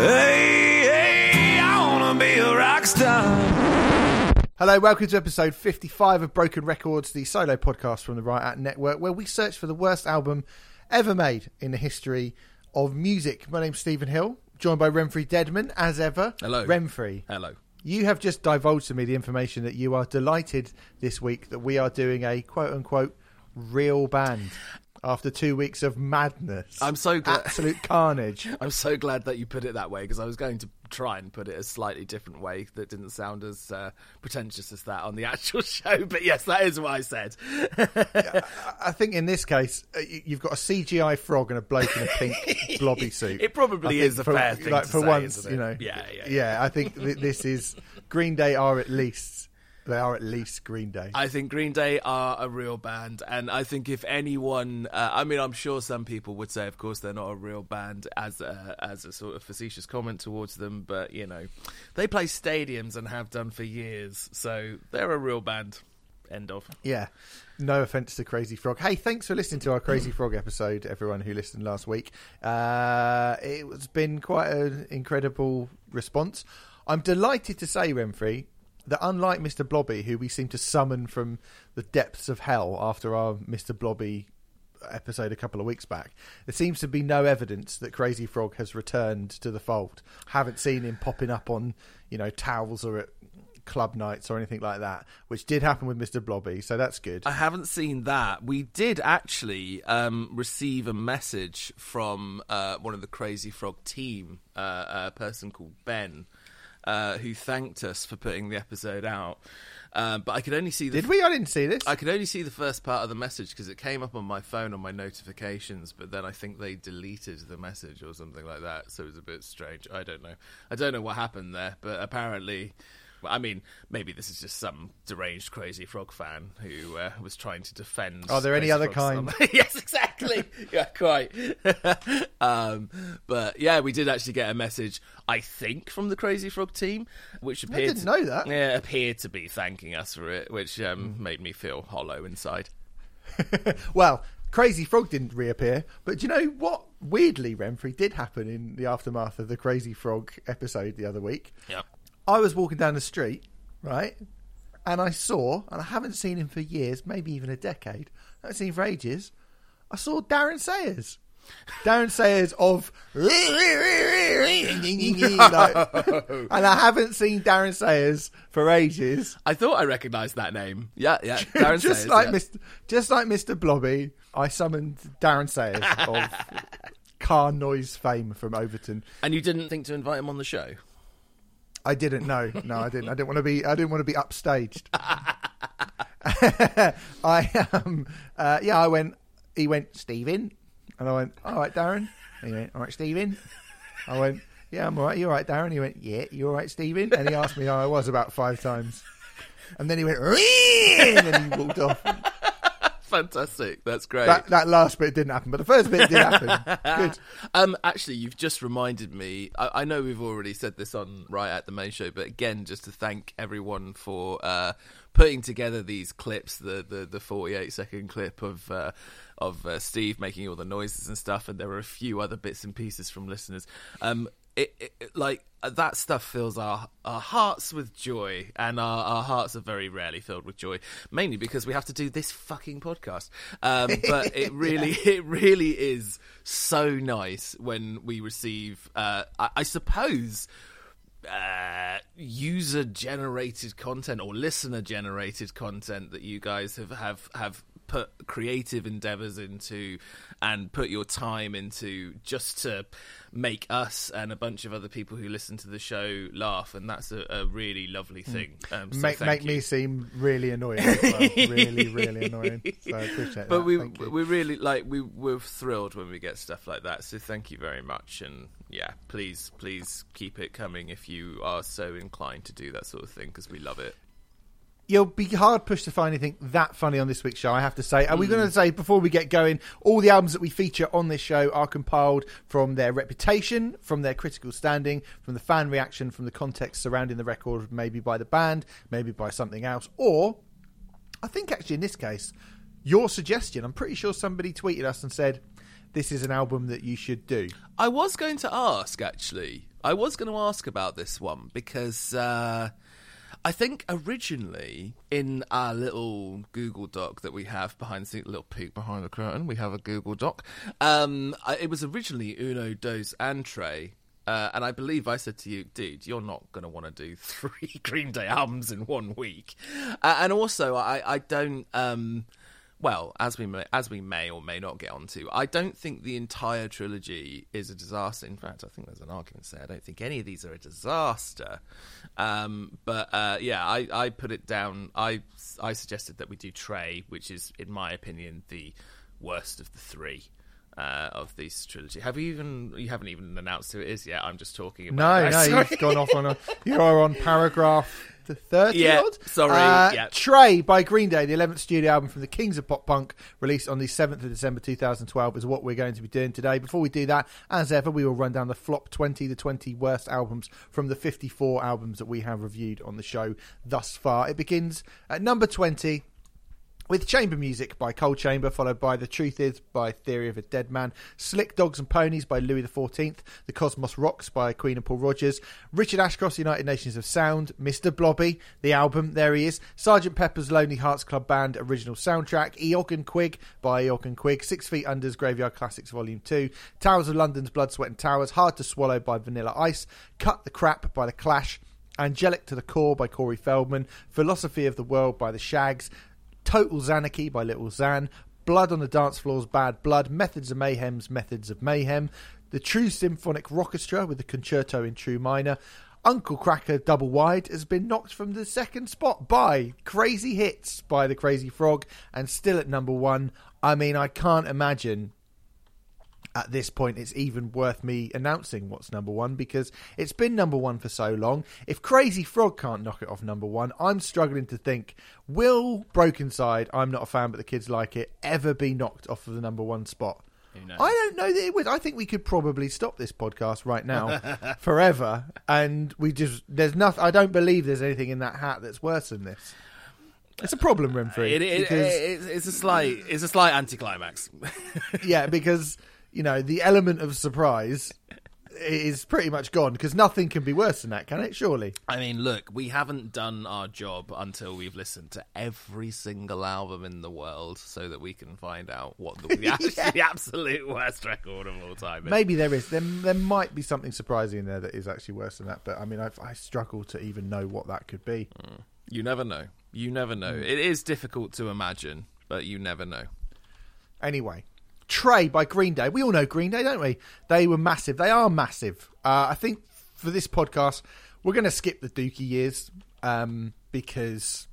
Hey, hey, I wanna be a rock star. Hello, welcome to episode 55 of Broken Records, the solo podcast from the Right At Network, where we search for the worst album ever made in the history of music. My name's Stephen Hill, joined by Renfrey Deadman, as ever. Hello. Renfrey. Hello. You have just divulged to me the information that you are delighted this week that we are doing a quote unquote real band after two weeks of madness. I'm so glad. Absolute carnage. I'm so glad that you put it that way because I was going to try and put it a slightly different way that didn't sound as uh, pretentious as that on the actual show. But yes, that is what I said. I think in this case, uh, you- you've got a CGI frog and a bloke in a pink blobby suit. It probably is a for, fair thing like, for say, once, you know. Yeah, yeah, yeah. I think th- this is Green Day are at least they are at least Green Day. I think Green Day are a real band, and I think if anyone, uh, I mean, I'm sure some people would say, of course, they're not a real band as a, as a sort of facetious comment towards them, but you know, they play stadiums and have done for years, so they're a real band. End of. Yeah. No offense to Crazy Frog. Hey, thanks for listening to our Crazy Frog episode, everyone who listened last week. Uh, it's been quite an incredible response. I'm delighted to say, Renfrey, that unlike Mr. Blobby, who we seem to summon from the depths of hell after our Mr. Blobby episode a couple of weeks back, there seems to be no evidence that Crazy Frog has returned to the fold. Haven't seen him popping up on, you know, towels or at club nights or anything like that, which did happen with Mr. Blobby, so that's good. I haven't seen that. We did actually um, receive a message from uh, one of the Crazy Frog team, uh, a person called Ben, uh, who thanked us for putting the episode out. Uh, but I could only see the Did we? I didn't see this. I could only see the first part of the message because it came up on my phone on my notifications, but then I think they deleted the message or something like that. So it was a bit strange. I don't know. I don't know what happened there, but apparently. well, I mean, maybe this is just some deranged crazy frog fan who uh, was trying to defend. Are there any other kind? yes, exactly. yeah, quite. um, but yeah, we did actually get a message, I think, from the Crazy Frog team, which appeared didn't know that. Yeah, appeared to be thanking us for it, which um, made me feel hollow inside. well, Crazy Frog didn't reappear, but do you know what? Weirdly, Renfrey did happen in the aftermath of the Crazy Frog episode the other week. Yeah. I was walking down the street, right, and I saw, and I haven't seen him for years, maybe even a decade. I haven't seen him for ages. I saw Darren Sayers. Darren Sayers of, and I haven't seen Darren Sayers for ages. I thought I recognised that name. Yeah, yeah. Darren Sayers. just Sayers, like yeah. Mr. Just like Mr. Blobby, I summoned Darren Sayers of car noise fame from Overton. And you didn't think to invite him on the show? I didn't know. No, I didn't. I didn't want to be. I didn't want to be upstaged. I um uh, yeah. I went. He went Stephen, and I went. All right, Darren. And he went. All right, Stephen. I went. Yeah, I'm all right. You're all right, Darren? He went. Yeah, you're all right, Stephen? And he asked me how I was about five times, and then he went. and then he walked off. Fantastic. That's great. That that last bit didn't happen, but the first bit did happen. Good. Um, actually, you've just reminded me. I, I know we've already said this on right at the main show, but again, just to thank everyone for uh, putting together these clips. The the, the forty eight second clip of uh, of uh, Steve making all the noises and stuff, and there were a few other bits and pieces from listeners. Um, it, it, it- like uh, that stuff fills our, our hearts with joy, and our, our hearts are very rarely filled with joy, mainly because we have to do this fucking podcast. Um, but it really, it really is so nice when we receive. Uh, I, I suppose uh, user generated content or listener generated content that you guys have have have put creative endeavors into and put your time into just to make us and a bunch of other people who listen to the show laugh, and that's a, a really lovely thing. Um, so make make you. me seem really annoying. Well. really, really annoying. So I appreciate but that. we Thank we really like we we're thrilled when we get stuff like that. So thank you very much, and yeah, please please keep it coming if you are so inclined to do that sort of thing because we love it. You'll be hard pushed to find anything that funny on this week's show, I have to say. Are we Hmm. going to say, before we get going, all the albums that we feature on this show are compiled from their reputation, from their critical standing, from the fan reaction, from the context surrounding the record, maybe by the band, maybe by something else, or I think actually in this case, your suggestion. I'm pretty sure somebody tweeted us and said, this is an album that you should do. I was going to ask actually. I was going to ask about this one because uh, I think originally in our little Google Doc that we have behind the little peek behind the curtain, we have a Google Doc. Um, it was originally Uno Dos Entre. Uh, and I believe I said to you, dude, you're not going to want to do three Green Day albums in one week. Uh, and also, I, I don't. Um, well, as we may, as we may or may not get onto, I don't think the entire trilogy is a disaster. In fact, I think there's an argument to say I don't think any of these are a disaster. Um, but uh, yeah, I, I put it down. I I suggested that we do Tré, which is, in my opinion, the worst of the three. Uh, of this trilogy, have you even? You haven't even announced who it is yet. I'm just talking about. No, no, Sorry. you've gone off on a. You are on paragraph the thirty. Yeah, odd? sorry, Uh, yeah. Tré by Green Day, the eleventh studio album from the Kings of Pop Punk, released on the seventh of December two thousand twelve, is what we're going to be doing today. Before we do that, as ever, we will run down the flop twenty, the twenty worst albums from the fifty-four albums that we have reviewed on the show thus far. It begins at number twenty with Chamber Music by Coal Chamber, followed by The Truth Is by Theory of a Dead Man, Slick Dogs and Ponies by Louis XIV, The Cosmos Rocks by Queen and Paul Rodgers, Richard Ashcroft's United Nations of Sound, Mr. Blobby, the album, there he is, Sergeant Pepper's Lonely Hearts Club Band original soundtrack, Eog and Quig by Eog and Quig, Six Feet Under's Graveyard Classics Volume 2, Towers of London's Blood, Sweat and Towers, Hard to Swallow by Vanilla Ice, Cut the Crap by The Clash, Angelic to the Core by Corey Feldman, Philosophy of the World by The Shaggs, Total Xanarchy by Little Xan, Blood on the Dance Floor's Bad Blood, Methods of Mayhem's Methods of Mayhem, The True Symphonic Orchestra with the concerto in true minor, Uncle Kracker Double Wide has been knocked from the second spot by Crazy Hits by the Crazy Frog and still at number one. I mean, I can't imagine at this point it's even worth me announcing what's number one because it's been number one for so long. If Crazy Frog can't knock it off number one, I'm struggling to think will Brokencyde, I'm not a fan but the kids like it, ever be knocked off of the number one spot? I don't know that it would. I think we could probably stop this podcast right now forever, and we just there's nothing. I don't believe there's anything in that hat that's worse than this. It's a problem, Renfrey. It, it, it's, it's a slight, it's a slight anticlimax. yeah, because you know the element of surprise is pretty much gone because nothing can be worse than that, can it? Surely. I mean, look, we haven't done our job until we've listened to every single album in the world, so that we can find out what the, the, the absolute worst record of all time is. Maybe there is. There, there might be something surprising in there that is actually worse than that. But I mean, I, I struggle to even know what that could be. Mm. You never know. You never know. Mm. It is difficult to imagine, but you never know. Anyway, Tré by Green Day. We all know Green Day, don't we? They were massive. They are massive. Uh, I think for this podcast, we're going to skip the Dookie years um, because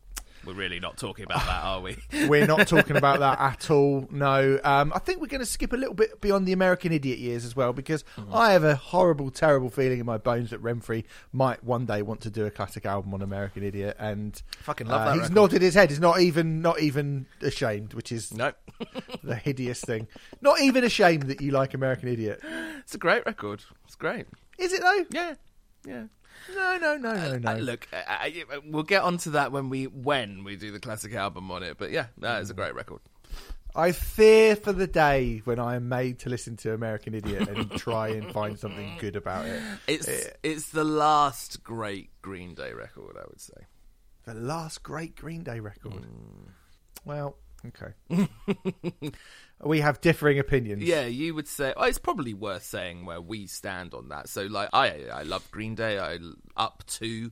We're really not talking about that, are we? we're not talking about that at all. No, um, I think we're going to skip a little bit beyond the American Idiot years as well because I have a horrible, terrible feeling in my bones that Renfrey might one day want to do a classic album on American Idiot, and Fucking love uh, that He's record. nodded his head. He's not even not even ashamed, which is no. the hideous thing. Not even ashamed that you like American Idiot. it's a great record. It's great. Is it though? Yeah. Yeah. No, no, no, no, no. Uh, look, uh, uh, we'll get onto that when we when we do the classic album on it. But yeah, that is a great record. I fear for the day when I am made to listen to American Idiot and try and find something good about it. It's it's the last great Green Day record, I would say. The last great Green Day record. Hmm. Well, okay. we have differing opinions. Yeah, you would say. Oh, it's probably worth saying where we stand on that. So, like, I I love Green Day. I up to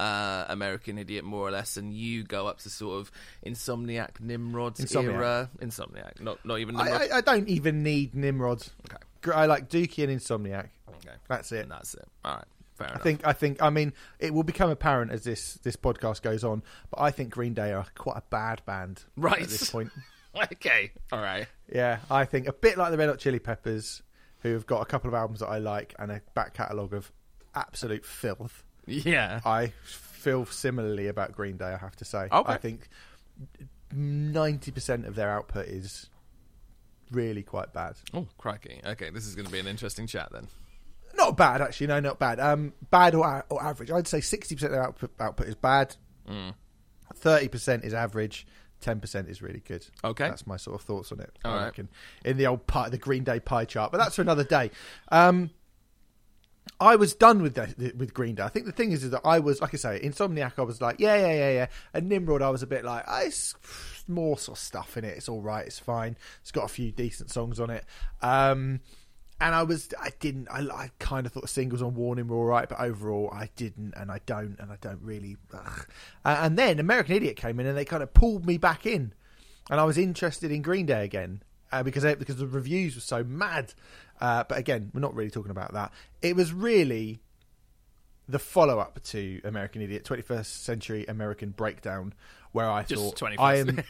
uh, American Idiot, more or less, and you go up to sort of Insomniac, Nimrod Insomniac. era. Insomniac, not not even Nimrod. I, I, I don't even need Nimrod. Okay. I like Dookie and Insomniac. okay, That's it. and that's it. All right, fair I enough. think. I think. I mean, it will become apparent as this this podcast goes on. But I think Green Day are quite a bad band Right. at this point. okay, all right. Yeah, I think a bit like the Red Hot Chili Peppers, who have got a couple of albums that I like and a back catalogue of absolute filth. Yeah. I feel similarly about Green Day. I have to say. Okay. I think ninety percent of their output is really quite bad. Oh, crikey. Okay, this is going to be an interesting chat then. Not bad, actually. No, not bad. Um, bad or, or average. I'd say sixty percent of their output, output is bad. Mm. Thirty percent is average. Ten percent is really good. Okay. that's my sort of thoughts on it. All I right. reckon in the old pie, the Green Day pie chart, but that's for another day. Um, I was done with that, with Green Day. I think the thing is, is that I was, like I say, Insomniac. I was like, yeah, yeah, yeah, yeah. And Nimrod, I was a bit like, oh, it's more sort of stuff in it. It's all right. It's fine. It's got a few decent songs on it. Um, and I was, I didn't, I, I kind of thought the singles on Warning were all right, but overall, I didn't, and I don't, and I don't really. And then American Idiot came in, and they kind of pulled me back in, and I was interested in Green Day again uh, because they, because the reviews were so mad. Uh, but again, we're not really talking about that. It was really the follow up to American Idiot, 21st Century American Breakdown, where I Just thought 21st. I am.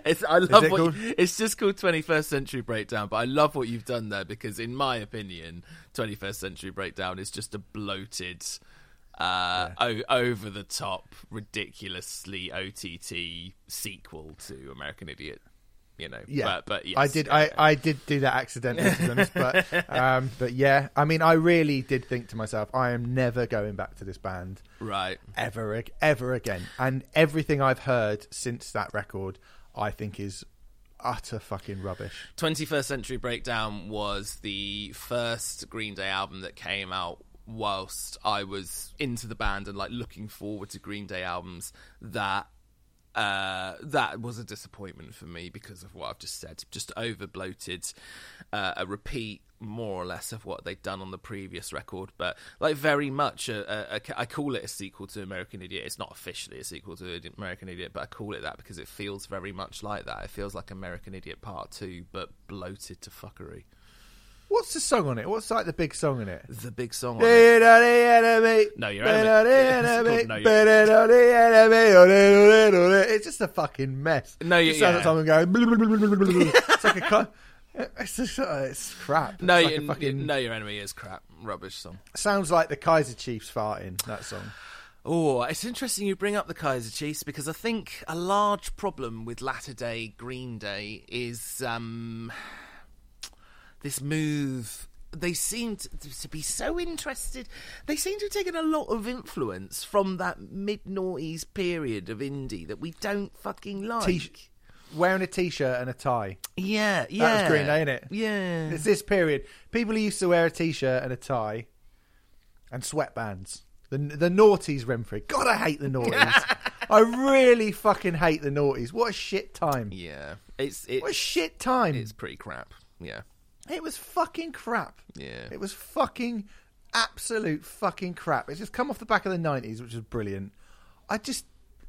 it's, I love it what called? you- it's just called 21st Century Breakdown, but I love what you've done there because, in my opinion, 21st Century Breakdown is just a bloated, uh, o- over the top, ridiculously OTT sequel to American Idiot. You know, Yeah, but, but yes, I did. yeah, I, yeah. I did do that accidentally, to be honest. But um, but yeah, I mean, I really did think to myself, I am never going back to this band right. ever, ever again. And everything I've heard since that record, I think is utter fucking rubbish. 21st Century Breakdown was the first Green Day album that came out whilst I was into the band and like looking forward to Green Day albums that uh, that was a disappointment for me because of what I've just said. Just over bloated, uh, a repeat more or less of what they'd done on the previous record, but like very much. A, a, a, I call it a sequel to American Idiot. It's not officially a sequel to American Idiot, but I call it that because it feels very much like that. It feels like American Idiot Part Two, but bloated to fuckery. What's the song on it? What's like the big song in it? The big song on it. No, you're enemy. No, You're- It's just a fucking mess. No, it you- just sounds like yeah. someone going. It's like a. co- It's just, uh, it's crap. No, it's like you, a fucking, no, your enemy is crap. Rubbish song. sounds like the Kaiser Chiefs farting. That song. Oh, it's interesting you bring up the Kaiser Chiefs because I think a large problem with latter day Green Day is um, this move. They seemed to, be so interested. They seem to have taken a lot of influence from that mid noughties period of indie that we don't fucking like. T- wearing a t-shirt and a tie. yeah, yeah. That was Green Day, innit? Yeah. It's this period. People used to wear a t-shirt and a tie and sweatbands. The the noughties, Renfrey. God, I hate the noughties. I really fucking hate the noughties. What a shit time. yeah. It's it, What a shit time. it's pretty crap. Yeah. It was fucking crap. Yeah. It was fucking absolute fucking crap. It's just come off the back of the nineties, which is brilliant. I just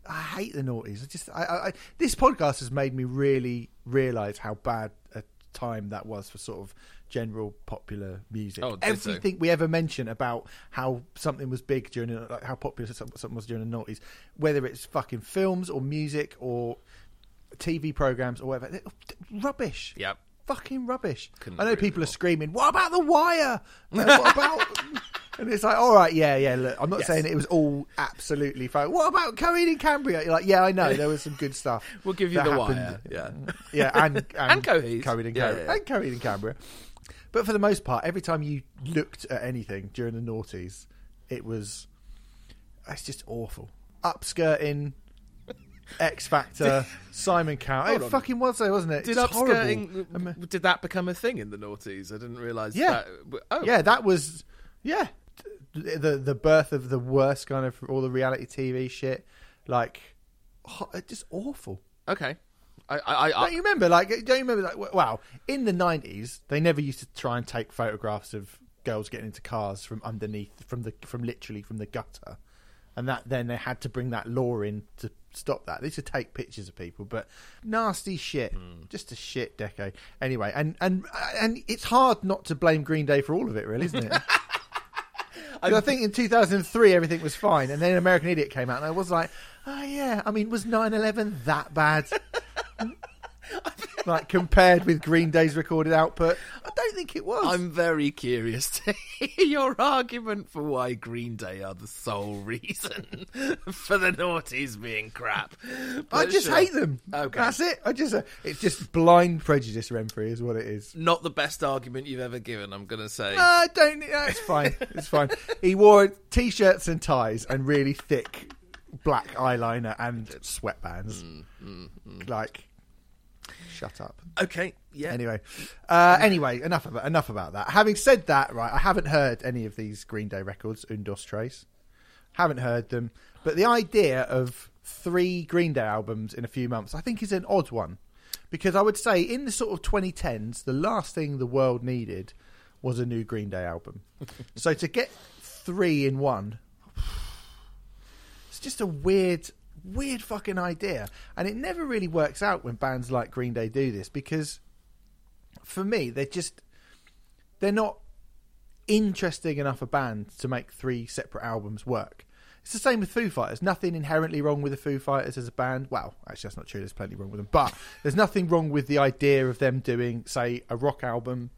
I hate the noughties. I just I, I, I this podcast has made me really realise how bad a time that was for sort of general popular music. Oh. Everything we ever mention about how something was big during like how popular something something was during the noughties, whether it's fucking films or music or TV programs or whatever, rubbish Yep. Fucking rubbish. Couldn't I know people more. are screaming, "What about the Wire? What about?" and it's like, all right, yeah, yeah. Look, I'm not Yes. saying it was all absolutely fine. What about Coheed and Cambria? You're like, yeah, I know there was some good stuff. We'll give you the happened. wire. Yeah. yeah, and and, And Coheed. Coheed and Yeah, Cambria, yeah. and Coheed and Cambria. But for the most part, every time you looked at anything during the noughties, it was it's just awful. Upskirting, X Factor, Simon Cowell. It on. fucking was there, wasn't it? Did It's horrible. upskirting? Um, did that become a thing in the noughties? I didn't realise. Yeah. That, oh, Yeah, that was yeah the the birth of the worst kind of all the reality TV shit. Like, ho- just awful. Okay. I, I, I, Don't you remember? Like, don't you remember? Like, wow, in the nineties, they never used to try and take photographs of girls getting into cars from underneath, from the from literally from the gutter. and that then they had to bring that law in to stop that. They used to take pictures of people, but nasty shit, hmm. just a shit deco. Anyway, and and and it's hard not to blame Green Day for all of it, really, isn't it? I think in 2003 everything was fine, and then American Idiot came out, and I was like, oh yeah. I mean, was 9/11 that bad? like compared with Green Day's recorded output, think it was. I'm very curious to hear your argument for why Green Day are the sole reason for the noughties being crap. I just sure. hate them. Okay. That's it. I just uh, it's just blind prejudice. Renfrey is what it is. Not the best argument you've ever given, I'm going to say. I don't. Uh, it's fine. It's fine. He wore t-shirts and ties and really thick black eyeliner and sweatbands. Mm, Like, shut up. okay, yeah. Anyway, uh, anyway, enough about enough about that. Having said that, right, I haven't heard any of these Green Day records, Undos Trace. Haven't heard them, but the idea of three Green Day albums in a few months, I think, is an odd one, because I would say in the sort of 2010s, the last thing the world needed was a new Green Day album. so to get three in one, it's just a weird, weird fucking idea, and it never really works out when bands like Green Day do this because for me, they're just they're not interesting enough a band to make three separate albums work. It's the same with Foo Fighters. Nothing inherently wrong with the Foo Fighters as a band. Well, actually, that's not true. There's plenty wrong with them, but there's nothing wrong with the idea of them doing, say, a rock album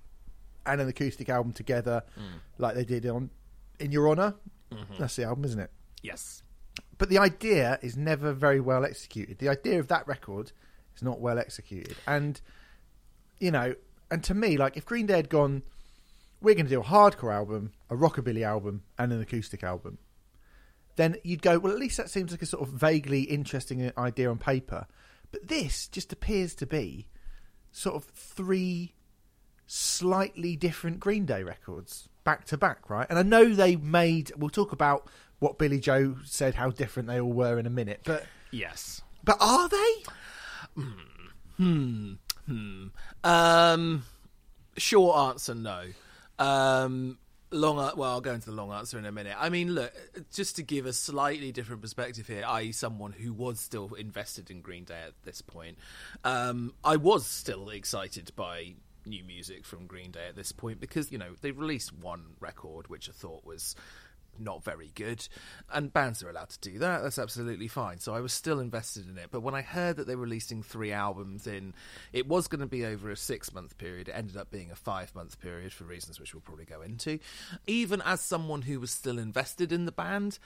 and an acoustic album together, mm. like they did on "In Your Honor." Mm-hmm. That's the album, isn't it? Yes. But the idea is never very well executed. The idea of that record is not well executed, and you know, and to me, like if Green Day had gone, we're going to do a hardcore album, a rockabilly album, and an acoustic album, then you'd go, well, at least that seems like a sort of vaguely interesting uh, idea on paper. But this just appears to be sort of three slightly different Green Day records back to back, right? And I know they made. We'll talk about what Billie Joe said, how different they all were in a minute. But Yes. but are they? Hmm. Hmm. hmm. Um, short answer, no. Um, long, well, I'll go into the long answer in a minute. I mean, look, just to give a slightly different perspective here, i.e., someone who was still invested in Green Day at this point, um, I was still excited by new music from Green Day at this point because you know they released one record which I thought was not very good. And bands are allowed to do that. That's absolutely fine. So I was still invested in it. But when I heard that they were releasing three albums in, it was going to be over a six month period. It ended up being a five month period for reasons which we'll probably go into. Even as someone who was still invested in the band,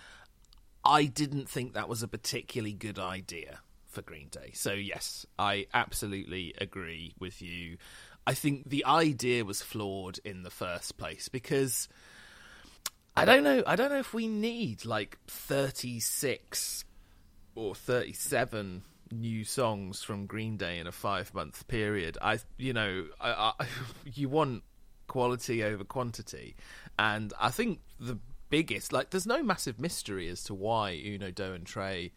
I didn't think that was a particularly good idea for Green Day. So, yes, I absolutely agree with you. I think the idea was flawed in the first place because I don't know. I don't know if we need like 36 or 37 new songs from Green Day in a five month period. I, you know, I, I, you want quality over quantity, and I think the biggest, like, there's no massive mystery as to why Uno, Dos, and Tré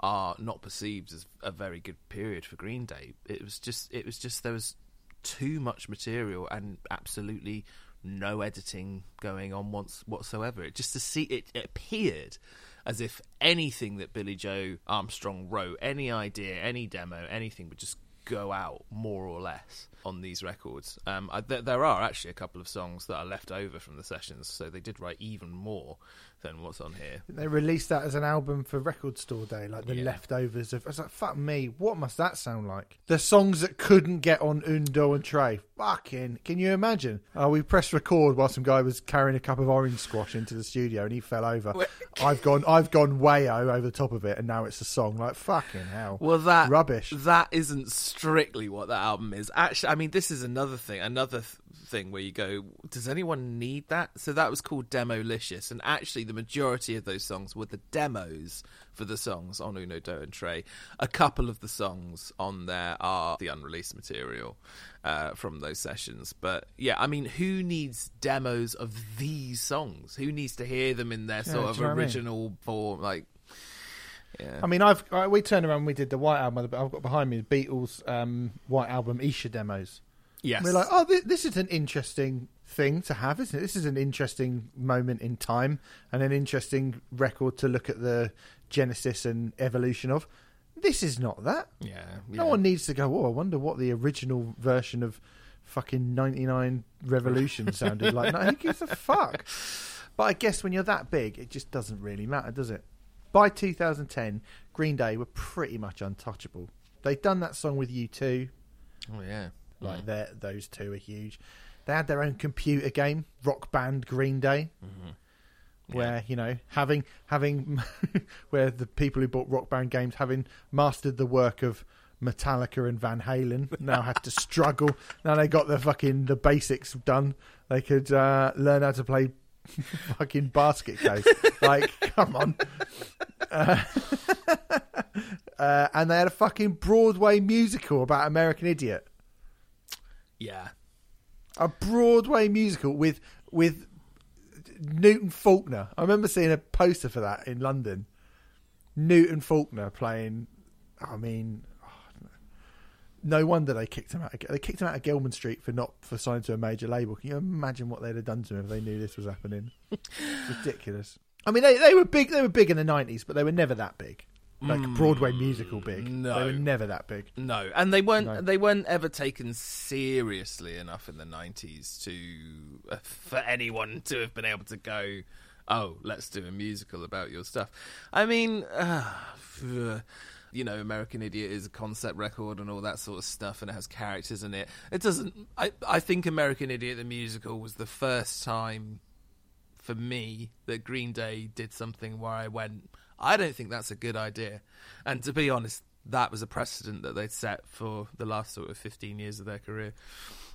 are not perceived as a very good period for Green Day. It was just, it was just there was too much material and absolutely no editing going on once whatsoever. It just to see it, it appeared as if anything that Billie Joe Armstrong wrote, any idea, any demo, anything would just go out more or less on these records. Um, I, th- there are actually a couple of songs that are left over from the sessions, so they did write even more than what's on here. They released that as an album for Record Store Day, like the Yeah. leftovers of. I was like, fuck me, what must that sound like? The songs that couldn't get on Undo and Tré. Fucking, can you imagine? Oh, we pressed record while some guy was carrying a cup of orange squash into the studio and he fell over. I've gone, I've gone way over the top of it, and now it's a song. Like fucking hell. Well, that rubbish. That isn't strictly what that album is. Actually, I mean, this is another thing. Another th- thing where you go, does anyone need that? So that was called Demolicious, and actually, the majority of those songs were the demos for the songs on Uno, Dos, and Tré. A couple of the songs on there are the unreleased material uh, from those sessions. But yeah, I mean, who needs demos of these songs? Who needs to hear them in their sort do of what I mean? original form? Like, yeah. I mean, I've I, we turned around. We did the White album. But I've got behind me the Beatles um, White album Isha demos. Yes. We're like, oh, this, this is an interesting thing to have, isn't it? This is an interesting moment in time and an interesting record to look at the genesis and evolution of. This is not that. yeah, No one needs to go, oh, I wonder what the original version of fucking 99 Revolution sounded like. No, who gives a fuck? But I guess when you're that big, it just doesn't really matter, does it? By 2010, Green Day were pretty much untouchable. They'd done that song with U2, Oh yeah. Like they're- those two are huge. They had their own computer game, Rock Band Green Day, where you know having having where the people who bought Rock Band games having mastered the work of Metallica and Van Halen now had to struggle. Now they got the fucking the basics done. They could uh, learn how to play fucking basket case. like, come on. Uh, uh, and they had a fucking Broadway musical about American Idiot Yeah. a Broadway musical with with Newton Faulkner. I remember seeing a poster for that in London. Newton Faulkner playing. I mean, oh, no wonder they kicked him out. Of, they kicked him out of Gilman Street for not for signing to a major label. Can you imagine what they'd have done to him if they knew this was happening? Ridiculous. I mean, they they were big. They were big in the nineties, but they were never that big. Like Broadway musical big. no. they were never that big. No, and they weren't. No. They weren't ever taken seriously enough in the nineties to uh, for anyone to have been able to go. Oh, let's do a musical about your stuff. I mean, uh, you know, American Idiot is a concept record and all that sort of stuff, and it has characters in it. It doesn't. I I think American Idiot the musical was the first time for me that Green Day did something where I went, I don't think that's a good idea. And to be honest, that was a precedent that they'd set for the last sort of 15 years of their career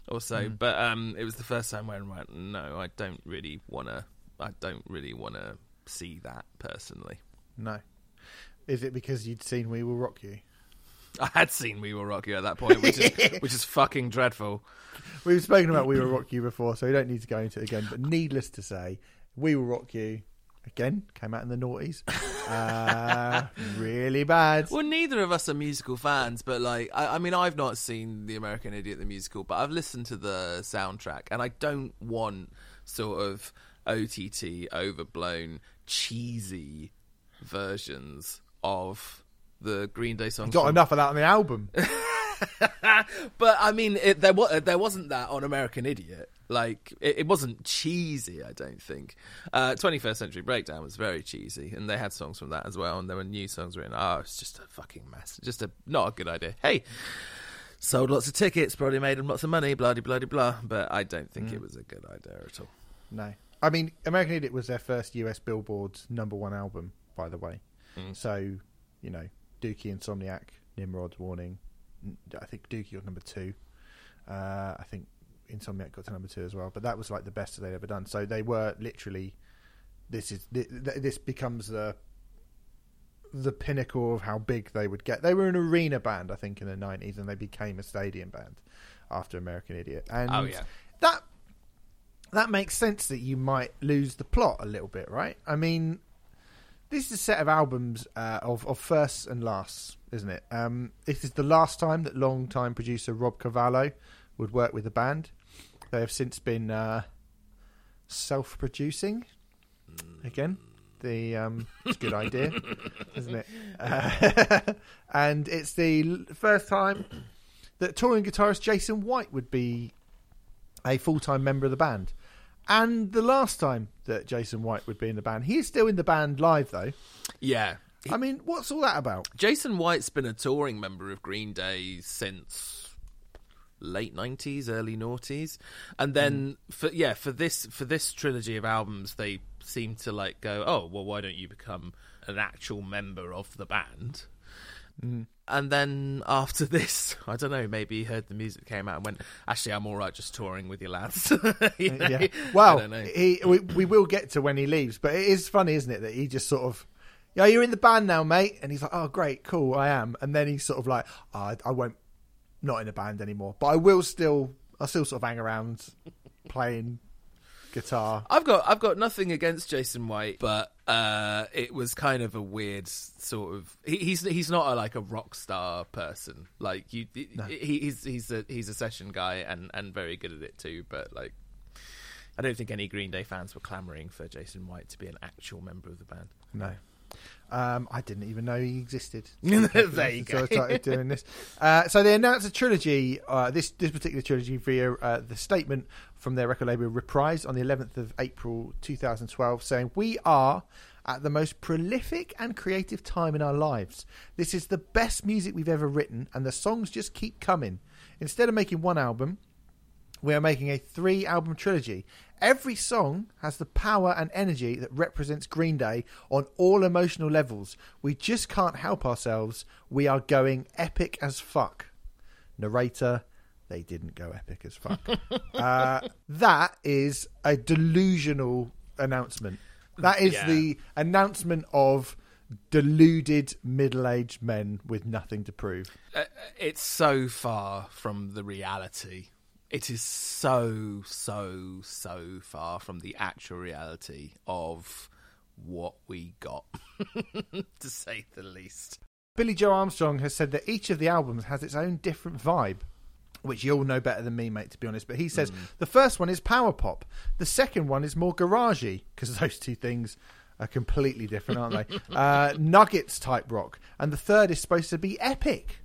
or so. But um, it was the first time where I went, no, I don't really want to. I don't really want to see that personally. No. Is it because you'd seen We Will Rock You? I had seen We Will Rock You at that point, which is which is fucking dreadful. We've spoken about We Will Rock You before, so we don't need to go into it again. But needless to say, We Will Rock You again came out in the noughties. Uh, really bad. Well, neither of us are musical fans, but like, I, I mean, I've not seen the American Idiot the musical, but I've listened to the soundtrack, and I don't want sort of OTT overblown, cheesy versions of the Green Day songs. Got from- enough of that on the album. but I mean, it, there was there wasn't that on American Idiot. Like it, it wasn't cheesy. I don't think. Uh, 21st Century Breakdown was very cheesy, and they had songs from that as well. And there were new songs written. Oh, it's just a fucking mess. Just a not a good idea. Hey, sold lots of tickets, probably made them lots of money. Blah blah blah blah. But I don't think mm. it was a good idea at all. No. I mean, American Idiot was their first US Billboard number one album, by the way. Mm. So, you know, Dookie, Insomniac, Nimrod, Warning. I think Dookie got number two. Uh, I think Insomniac got to number two as well. But that was like the best they'd ever done. So they were literally. This is this becomes the the pinnacle of how big they would get. They were an arena band, I think, in the nineties, and they became a stadium band after American Idiot. And Oh, yeah. that that makes sense that you might lose the plot a little bit, right? I mean, this is a set of albums uh, of of firsts and lasts, isn't it? Um, this is the last time that long-time producer Rob Cavallo would work with the band. They have since been uh, self-producing again. The um, it's a good idea, isn't it? Uh, and it's the first time that touring guitarist Jason White would be a full-time member of the band. And the last time that Jason White would be in the band, he is still in the band live though. Yeah. I mean, what's all that about? Jason White's been a touring member of Green Day since late nineties, early noughties, and then hmm. for yeah for this for this trilogy of albums, they seem to like go, oh well, why don't you become an actual member of the band? Hmm. And then after this, I don't know, maybe he heard the music came out and went, actually, I'm all right just touring with your lads. You know? Yeah. I Well, don't know. he we, we will get to when he leaves, but it is funny, isn't it, that he just sort of, yeah, you're in the band now, mate, and he's like, oh, great, cool, I am, and then he's sort of like, oh, I, I won't, not in a band anymore, but I will still, I will still sort of hang around playing guitar. I've got I've got nothing against Jason White, but uh, it was kind of a weird sort of. He, he's he's not a, like a rock star person. Like you, he, he's he's a he's a session guy and and very good at it too. But like, I don't think any Green Day fans were clamoring for Jason White to be an actual member of the band. No. Um, I didn't even know he existed. There you go. So. I started doing this. Uh, so they announced a trilogy. Uh, this this particular trilogy via uh, the statement from their record label Reprise on the 11th of April 2012, saying, "We are." At the most prolific and creative time in our lives. This is the best music we've ever written, and the songs just keep coming. Instead of making one album, we are making a three album trilogy. Every song has the power and energy that represents Green Day on all emotional levels. We just can't help ourselves. We are going epic as fuck. Narrator, they didn't go epic as fuck. uh, that is a delusional announcement. That is Yeah. the announcement of deluded middle aged men with nothing to prove. Uh, it's so far from the reality. It is so, so, so far from the actual reality of what we got, to say the least. Billie Joe Armstrong has said that each of the albums has its own different vibe, which you'll know better than me, mate, to be honest. But he says the first one is power pop, the second one is more garagey, because those two things are completely different, aren't they? uh, nuggets type rock, and the third is supposed to be epic.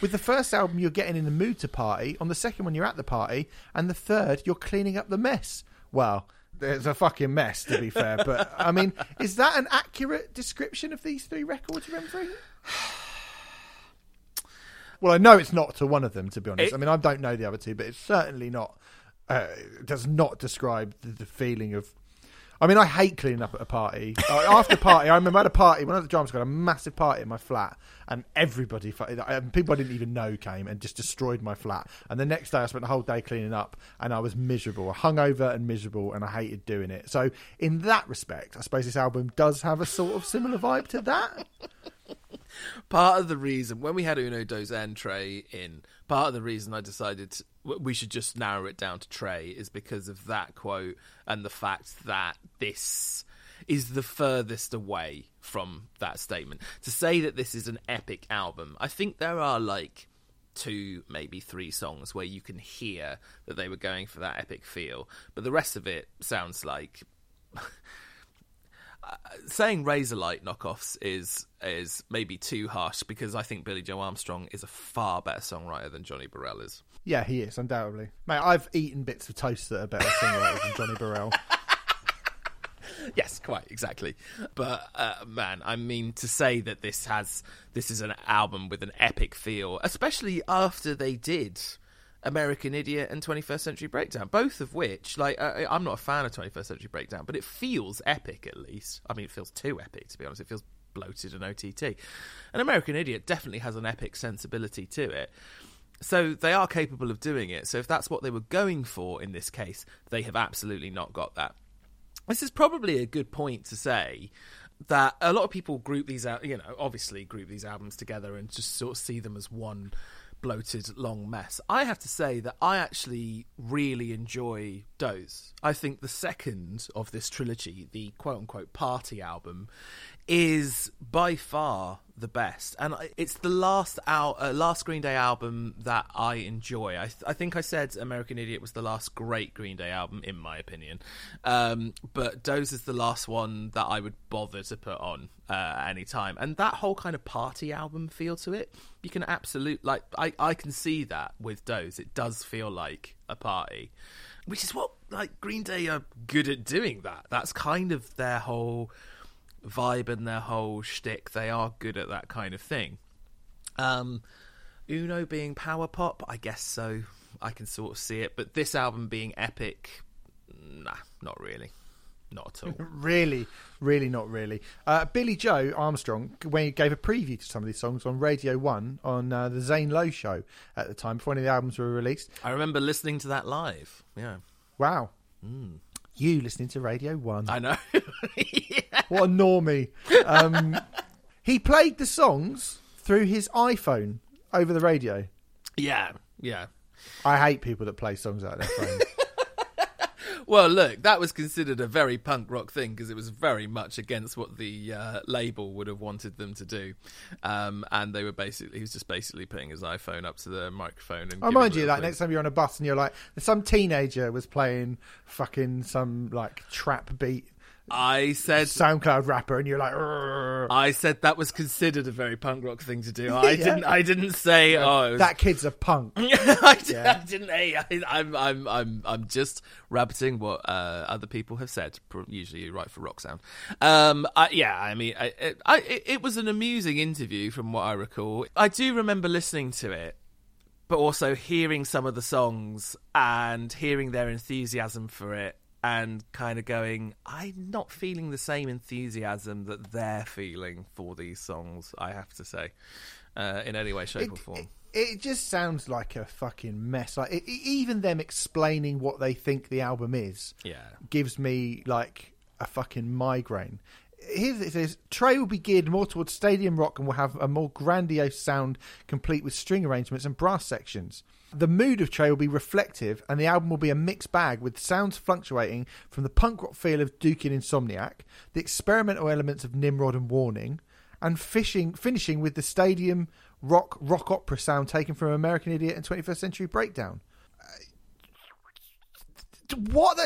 With the first album, you're getting in the mood to party. On the second one, you're at the party, and the third, you're cleaning up the mess. Well, there's a fucking mess, to be fair. But I mean, is that an accurate description of these three records, Renfrew? Well, I know it's not to one of them, to be honest. It- I mean, I don't know the other two, but it's certainly not. Uh, does not describe the, the feeling of. I mean, I hate cleaning up at a party. After party, I remember I had a party when I was at the drama school, a massive party in my flat, and everybody, people I didn't even know came and just destroyed my flat. And the next day, I spent the whole day cleaning up, and I was miserable, hungover and miserable, and I hated doing it. So, in that respect, I suppose this album does have a sort of similar vibe to that. Part of the reason when we had Uno Dos and Tré in, part of the reason I decided to, we should just narrow it down to Tré is because of that quote and the fact that this is the furthest away from that statement. To say that this is an epic album, I think there are like two, maybe three songs where you can hear that they were going for that epic feel, but the rest of it sounds like saying Razorlight knockoffs is is maybe too harsh because I think Billie Joe Armstrong is a far better songwriter than Johnny Borrell is. Yeah, he is undoubtedly. Mate, I've eaten bits of toast that are better songwriters than Johnny Borrell. Yes, quite exactly. But uh, man, I mean to say that this has this is an album with an epic feel, especially after they did American Idiot and 21st Century Breakdown, both of which, like, I, I'm not a fan of 21st Century Breakdown, but it feels epic at least. I mean, it feels too epic to be honest. It feels bloated and OTT. And American Idiot definitely has an epic sensibility to it. So they are capable of doing it. So if that's what they were going for in this case, they have absolutely not got that. This is probably a good point to say that a lot of people group these out, you know, obviously group these albums together and just sort of see them as one bloated long mess. I have to say that I actually really enjoy Dos. I think the second of this trilogy, the quote unquote party album, is by far the best, and it's the last out uh, last Green Day album that I enjoy. I, th- I think I said American Idiot was the last great Green Day album, in my opinion, um, but Dos is the last one that I would bother to put on uh, any time, and that whole kind of party album feel to it, you can absolutely like I I can see that with Dos. It does feel like a party which is what like Green Day are good at doing. That that's kind of their whole vibe and their whole shtick. They are good at that kind of thing. Um, Uno being power pop, I guess so. I can sort of see it, but this album being epic, nah, not really, not at all. really, really not really. Uh, Billie Joe Armstrong, when he gave a preview to some of these songs on Radio 1 on uh, the Zane Lowe show at the time, before any of the albums were released. I remember listening to that live. Yeah, Wow. You listening to Radio 1. I know. What a normie. Um, he played the songs through his iPhone over the radio. yeah, yeah. I hate people that play songs out of their phone. Well, look, that was considered a very punk rock thing because it was very much against what the uh, label would have wanted them to do, um, and they were basically he was just basically putting his iPhone up to the microphone and. I mind you, like next time you're on a bus and you're like, some teenager was playing fucking some like trap beat I said SoundCloud rapper, and you're like, "Rrrr." I said that was considered a very punk rock thing to do. I Yeah. didn't. I didn't say. Oh, was that kid's a punk. I, did, I didn't. Hey, I, I'm, I'm, I'm, I'm just rabbiting what uh, other people have said. Usually, you write for Rock Sound. Um, I, yeah, I mean, I, it, I, it was an amusing interview from what I recall. I do remember listening to it, but also hearing some of the songs and hearing their enthusiasm for it. And kind of going, I'm not feeling the same enthusiasm that they're feeling for these songs. I have to say, uh, in any way, shape, or form. it, it just sounds like a fucking mess. Like it, it- even them explaining what they think the album is, Yeah. gives me like a fucking migraine. Here it says Tré will be geared more towards stadium rock and will have a more grandiose sound, complete with string arrangements and brass sections. The mood of Tré will be reflective, and the album will be a mixed bag with sounds fluctuating from the punk rock feel of Duke and Insomniac, the experimental elements of Nimrod and Warning, and fishing, finishing with the stadium rock rock opera sound taken from American Idiot and 21st Century Breakdown. What?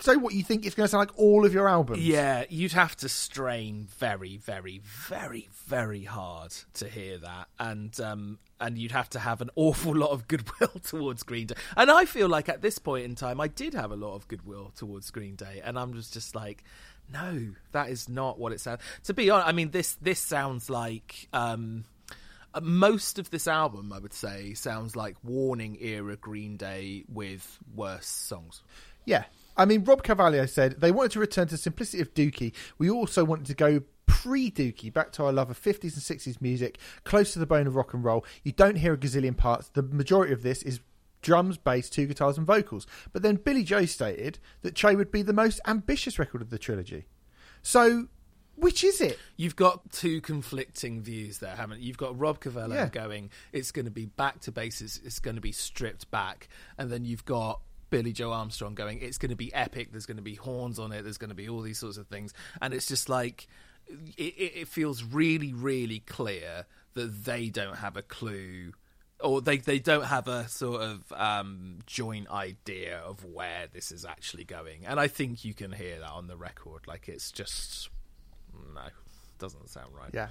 So, what you think it's going to sound like all of your albums? Yeah, you'd have to strain very, very, very, very hard to hear that, and um, and you'd have to have an awful lot of goodwill towards Green Day. And I feel like at this point in time, I did have a lot of goodwill towards Green Day, and I'm just just like, no, that is not what it sounds. To be honest, I mean this this sounds like. Um, uh, most of this album, I would say, sounds like Warning era Green Day with worse songs. Yeah. I mean, Rob Cavallo said they wanted to return to simplicity of Dookie. We also wanted to go pre Dookie, back to our love of 50s and 60s music, close to the bone of rock and roll. You don't hear a gazillion parts. The majority of this is drums, bass, two guitars, and vocals. But then Billie Joe stated that Tré would be the most ambitious record of the trilogy. So, which is it? You've got two conflicting views there, haven't you? You've got Rob Cavallo Yeah. going, it's going to be back to bases, it's going to be stripped back. And then you've got Billie Joe Armstrong going, it's going to be epic, there's going to be horns on it, there's going to be all these sorts of things. And it's just like, it, it feels really, really clear that they don't have a clue. Or they, they don't have a sort of um, joint idea of where this is actually going, and I think you can hear that on the record. Like it's just no, doesn't sound right. Yeah.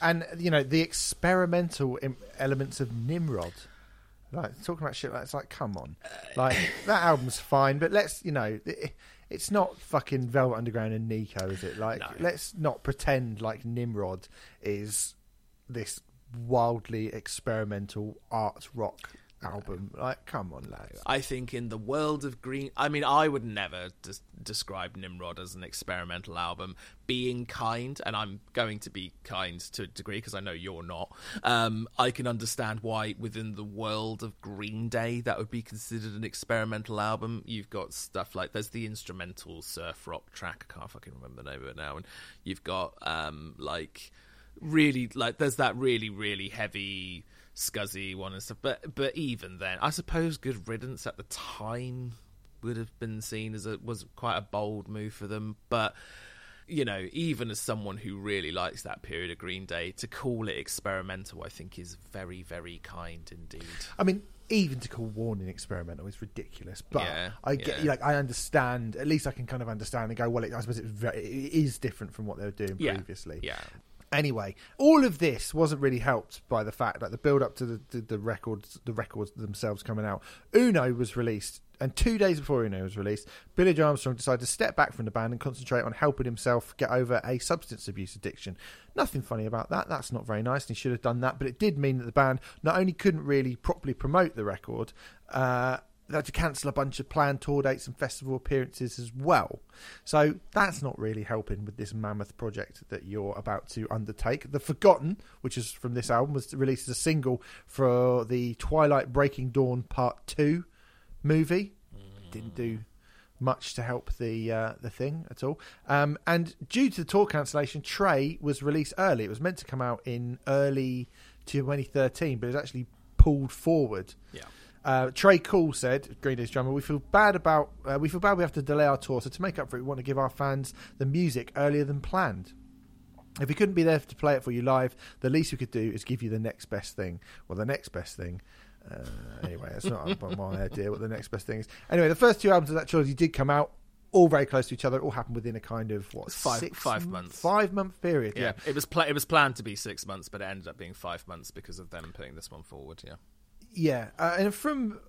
And, you know, the experimental im- elements of Nimrod. Like, talking about shit like it's like, come on. Like, that album's fine, but let's, you know, it, it's not fucking Velvet Underground and Nico, is it? Like, No. let's not pretend like Nimrod is this wildly experimental art rock album. Like, come on, lads. I think in the world of green, I mean, I would never des- describe Nimrod as an experimental album. Being kind, and I'm going to be kind to a degree because I know you're not. Um, I can understand why within the world of Green Day that would be considered an experimental album. You've got stuff like there's the instrumental surf rock track. I can't fucking remember the name of it now, and you've got um, like really like there's that really really heavy scuzzy one and stuff but but even then i suppose good riddance at the time would have been seen as a was quite a bold move for them but you know even as someone who really likes that period of green day to call it experimental i think is very very kind indeed I mean, even to call Warning experimental is ridiculous. But Yeah, I get, yeah. like, I understand. At least I can kind of understand and go, well, it, I suppose it's very, it is different from what they were doing yeah previously. yeah Anyway, all of this wasn't really helped by the fact that the build up to the, the, the records, the records themselves coming out. Uno was released, and two days before Uno was released, Billie Joe Armstrong decided to step back from the band and concentrate on helping himself get over a substance abuse addiction. Nothing funny about that. That's not very nice, and he should have done that. But it did mean that the band not only couldn't really properly promote the record, uh, they had to cancel a bunch of planned tour dates and festival appearances as well. So that's not really helping with this mammoth project that you're about to undertake. The Forgotten, which is from this album, was released as a single for the Twilight Breaking Dawn Part 2 movie. Didn't do much to help the uh, the thing at all. Um, and due to the tour cancellation, Tré was released early. It was meant to come out in early 2013, but it was actually pulled forward yeah Uh, Tré Cool said, Green Day's drummer, we feel bad about uh, we feel bad we have to delay our tour. So to make up for it, we want to give our fans the music earlier than planned. If we couldn't be there to play it for you live, the least we could do is give you the next best thing. Well, the next best thing. Uh, anyway, that's not my idea what the next best thing is. Anyway, the first two albums of that trilogy did come out, all very close to each other. It all happened within a kind of what Five- six five months. five month period. Yeah, it was pla- it was planned to be six months, but it ended up being five months because of them putting this one forward. Yeah, Yeah, uh, and from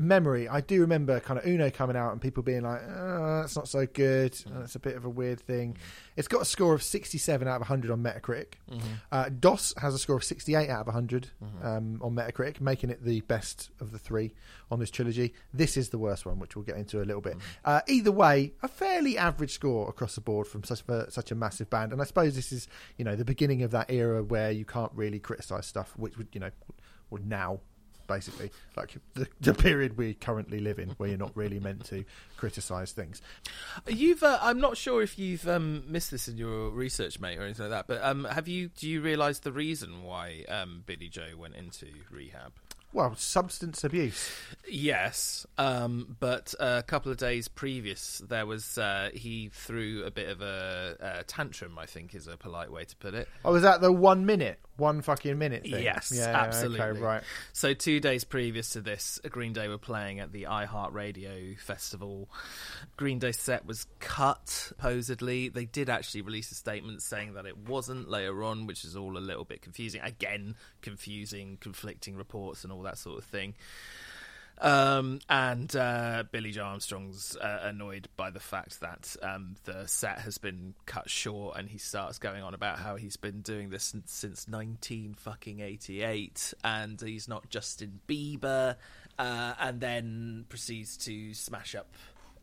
memory, I do remember kind of Uno coming out and people being like, oh, "That's not so good. Uh, It's a bit of a weird thing." It's got a score of sixty-seven out of hundred on Metacritic. Uh, Dos has a score of sixty-eight out of 100 um, on Metacritic, making it the best of the three on this trilogy. This is the worst one, which we'll get into a little bit. Uh, either way, a fairly average score across the board from such a, such a massive band, and I suppose this is you know the beginning of that era where you can't really criticize stuff, which would you know, would now basically like the, the period we currently live in where you're not really meant to criticize things you've. Uh, I'm not sure if you've um, missed this in your research, mate, or anything like that. But um, have you? Do you realise the reason why um, Billie Joe went into rehab? Well substance abuse Yes, um, but a couple of days previous, there was uh, he threw a bit of a, a tantrum. I think is a polite way to put it. oh was that the one minute one fucking minute thing Yes, yeah absolutely. okay, right So two days previous to this, Green Day were playing at the iHeartRadio festival. Green Day set was cut. Supposedly, they did actually release a statement saying that it wasn't later on, which is all a little bit confusing. Again, confusing, conflicting reports and all that sort of thing. Um, and uh, Billie Joe Armstrong's uh, annoyed by the fact that um, the set has been cut short, and he starts going on about how he's been doing this since, since nineteen fucking eighty eight, and he's not Justin Bieber, uh, and then proceeds to smash up.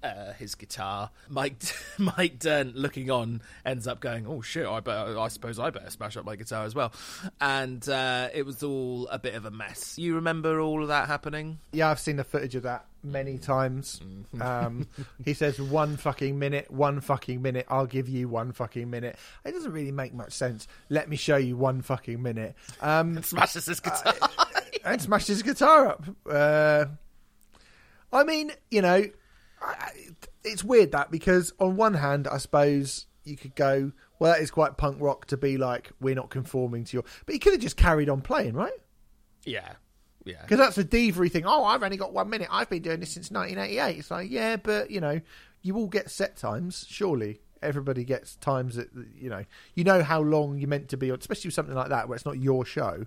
Uh, his guitar. Mike Mike Dirnt, looking on, ends up going, "Oh shit! I better, I suppose I better smash up my guitar as well." And uh, it was all a bit of a mess. You remember all of that happening? yeah i've seen the footage of that many times um, he says one fucking minute one fucking minute i'll give you one fucking minute it doesn't really make much sense let me show you one fucking minute um, Smashes his guitar. and smashed his guitar up. Uh, I mean, you know, it's weird that because on one hand, I suppose you could go, well, that is quite punk rock to be like, we're not conforming to your. But he could have just carried on playing, right? yeah, yeah. Because that's a diva thing. Oh, I've only got one minute. I've been doing this since 1988. It's like, yeah, but you know, you all get set times, surely. Everybody gets times that you know. You know how long you're meant to be, on, especially with something like that where it's not your show.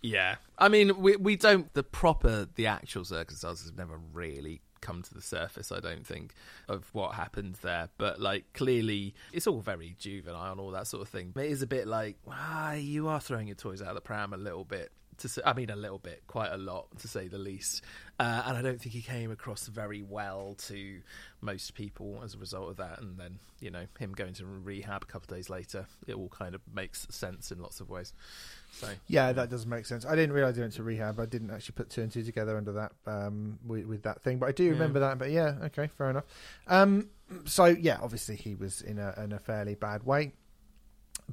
Yeah, I mean, we we don't the proper the actual circumstances have never really come to the surface. I don't think of what happened there, but like clearly it's all very juvenile and all that sort of thing. But it is a bit like ah, you are throwing your toys out of the pram a little bit. To say, I mean, a little bit, quite a lot, to say the least. Uh, and I don't think he came across very well to most people as a result of that. And then, you know, him going to rehab a couple of days later, it all kind of makes sense in lots of ways. So Yeah, that does make sense. I didn't realize he went to rehab. I didn't actually put two and two together under that um, with, with that thing, but I do remember that. But yeah, okay, fair enough. Um, so yeah, obviously he was in a in a fairly bad way.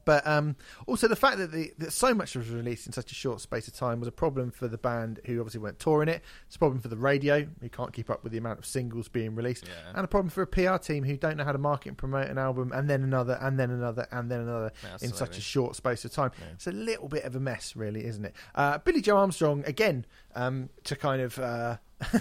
But um, also the fact that, the, that so much was released in such a short space of time was a problem for the band who obviously weren't touring it. It's a problem for the radio who can't keep up with the amount of singles being released, Yeah. and a problem for a PR team who don't know how to market and promote an album, and then another, and then another, and then another in such a short space of time. It's a little bit of a mess, really, isn't it? Uh, Billie Joe Armstrong again um, to kind of. Uh,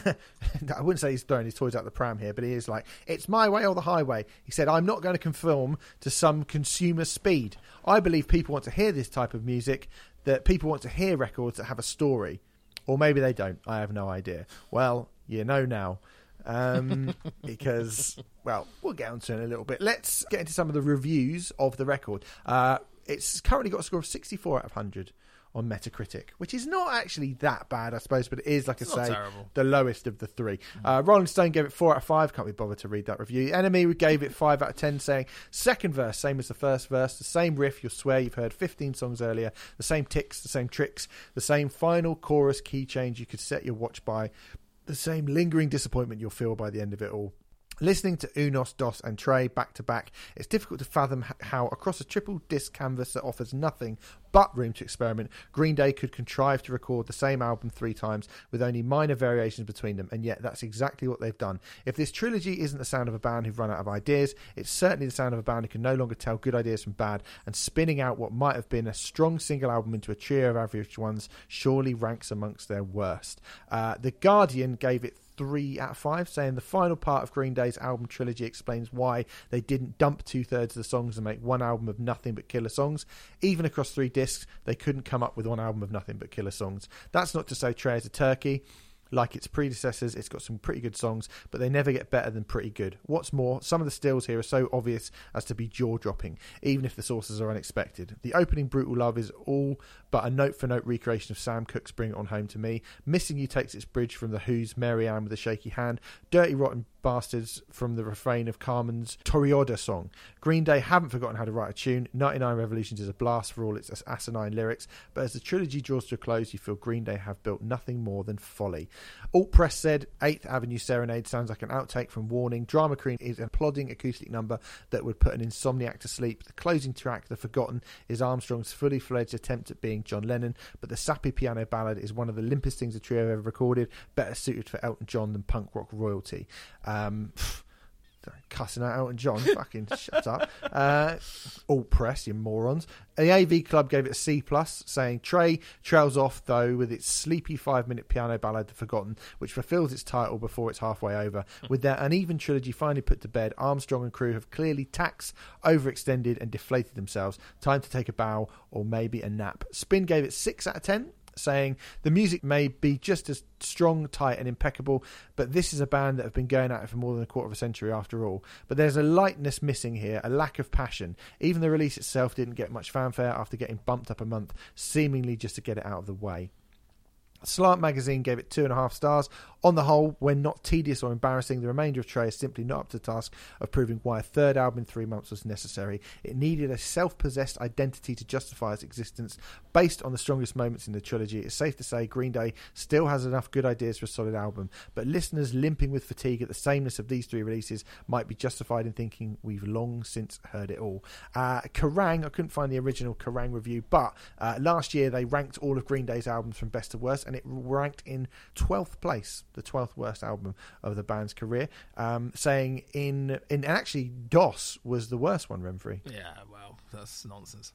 I wouldn't say he's throwing his toys out the pram here, but he is like, it's my way or the highway. He said, I'm not going to conform to some consumer speed. I believe people want to hear this type of music, that people want to hear records that have a story. Or maybe they don't. I have no idea. Well, you know now. Um, because, well, we'll get onto it in a little bit. Let's get into some of the reviews of the record. Uh, it's currently got a score of 64 out of 100 on Metacritic, which is not actually that bad, I suppose, but it is, like It's I say, terrible. the lowest of the three. Uh, Rolling Stone gave it four out of five. Can't be bothered to read that review. NME gave it five out of ten, saying second verse same as the first verse, the same riff. You'll swear you've heard fifteen songs earlier. The same ticks, the same tricks, the same final chorus key change you could set your watch by. The same lingering disappointment you'll feel by the end of it all. Listening to Unos, Dos, and Tré back to back, it's difficult to fathom how, across a triple disc canvas that offers nothing but room to experiment, Green Day could contrive to record the same album three times with only minor variations between them, and yet that's exactly what they've done. If this trilogy isn't the sound of a band who've run out of ideas, it's certainly the sound of a band who can no longer tell good ideas from bad, and spinning out what might have been a strong single album into a trio of average ones surely ranks amongst their worst. Uh, the Guardian gave it three out of five, saying the final part of Green Day's album trilogy explains why they didn't dump two thirds of the songs and make one album of nothing but killer songs. Even across three discs, they couldn't come up with one album of nothing but killer songs. That's not to say Tré is a turkey. Like its predecessors, it's got some pretty good songs, but they never get better than pretty good. What's more, some of the stills here are so obvious as to be jaw dropping, even if the sources are unexpected. The opening Brutal Love is all but a note for note recreation of Sam Cooke's Bring It On Home to Me. Missing You takes its bridge from The Who's Mary Ann with a Shaky Hand. Dirty Rotten Bastards from the refrain of Carmen's Toreador song. Green Day haven't forgotten how to write a tune. 99 Revolutions is a blast for all its asinine lyrics, but as the trilogy draws to a close, you feel Green Day have built nothing more than folly. Alt Press said 8th Avenue Serenade sounds like an outtake from Warning. Drama Queen is a plodding acoustic number that would put an insomniac to sleep. The closing track, The Forgotten, is Armstrong's fully fledged attempt at being John Lennon, but the sappy piano ballad is one of the limpest things a trio ever recorded, better suited for Elton John than punk rock royalty. Uh, Um, cussing out Elton John, fucking shut up. Uh, all press, you morons. The AV Club gave it a C plus, saying Tré trails off though with its sleepy five minute piano ballad, The Forgotten, which fulfills its title before it's halfway over. With their uneven trilogy finally put to bed, Armstrong and crew have clearly taxed, overextended, and deflated themselves. Time to take a bow or maybe a nap. Spin gave it six out of ten saying the music may be just as strong, tight, and impeccable, but this is a band that have been going at it for more than a quarter of a century after all. But there's a lightness missing here, a lack of passion. Even the release itself didn't get much fanfare after getting bumped up a month, seemingly just to get it out of the way. Slant magazine gave it two and a half stars. On the whole, when not tedious or embarrassing, the remainder of Tré is simply not up to the task of proving why a third album in three months was necessary. It needed a self possessed identity to justify its existence. Based on the strongest moments in the trilogy, it's safe to say Green Day still has enough good ideas for a solid album, but listeners limping with fatigue at the sameness of these three releases might be justified in thinking we've long since heard it all. Uh, Kerrang, I couldn't find the original Kerrang review, but uh, last year they ranked all of Green Day's albums from best to worst, and it ranked in 12th place, the 12th worst album of the band's career, um, saying in, in and actually Dos was the worst one, Renfrey. Yeah, well, that's nonsense.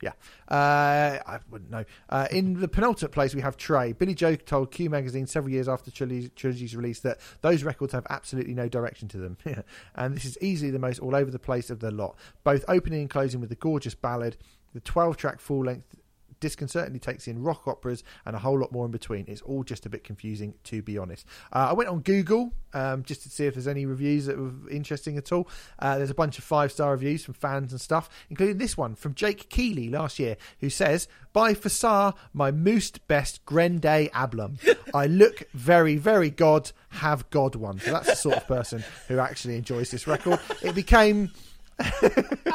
Yeah, uh, I wouldn't know. Uh, in the penultimate place, we have Tré. Billie Joe told Q Magazine several years after Trilogy, Trilogy's release that those records have absolutely no direction to them. and this is easily the most all over the place of the lot, both opening and closing with the gorgeous ballad, the 12 track full length disconcertingly takes in rock operas and a whole lot more in between. It's all just a bit confusing, to be honest. Uh, I went on Google um, just to see if there's any reviews that were interesting at all. Uh, there's a bunch of five star reviews from fans and stuff, including this one from Jake Keeley last year, who says, By Fassar, my most best Grende Ablum. I look very, very God, have God one. So that's the sort of person who actually enjoys this record. It became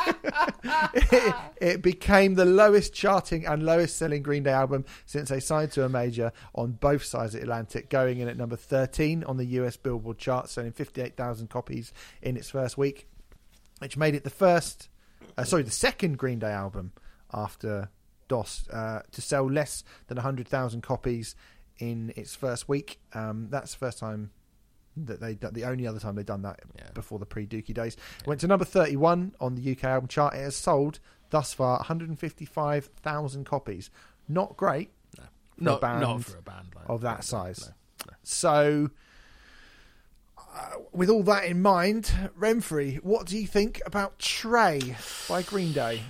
it, it, became the lowest charting and lowest selling Green Day album since they signed to a major on both sides of the Atlantic, going in at number 13 on the US Billboard chart, selling 58,000 copies in its first week, which made it the first, uh, sorry, the second Green Day album after Dos uh, to sell less than 100,000 copies in its first week. Um, that's the first time that they the only other time they've done that Yeah. before the pre Dookie days. Went to number 31 on the UK album chart. It has sold thus far 155,000 copies. Not great a Not, not for a band like of that no, size. no, no. So, uh, with all that in mind, Renfrey, what do you think about Tré by Green Day?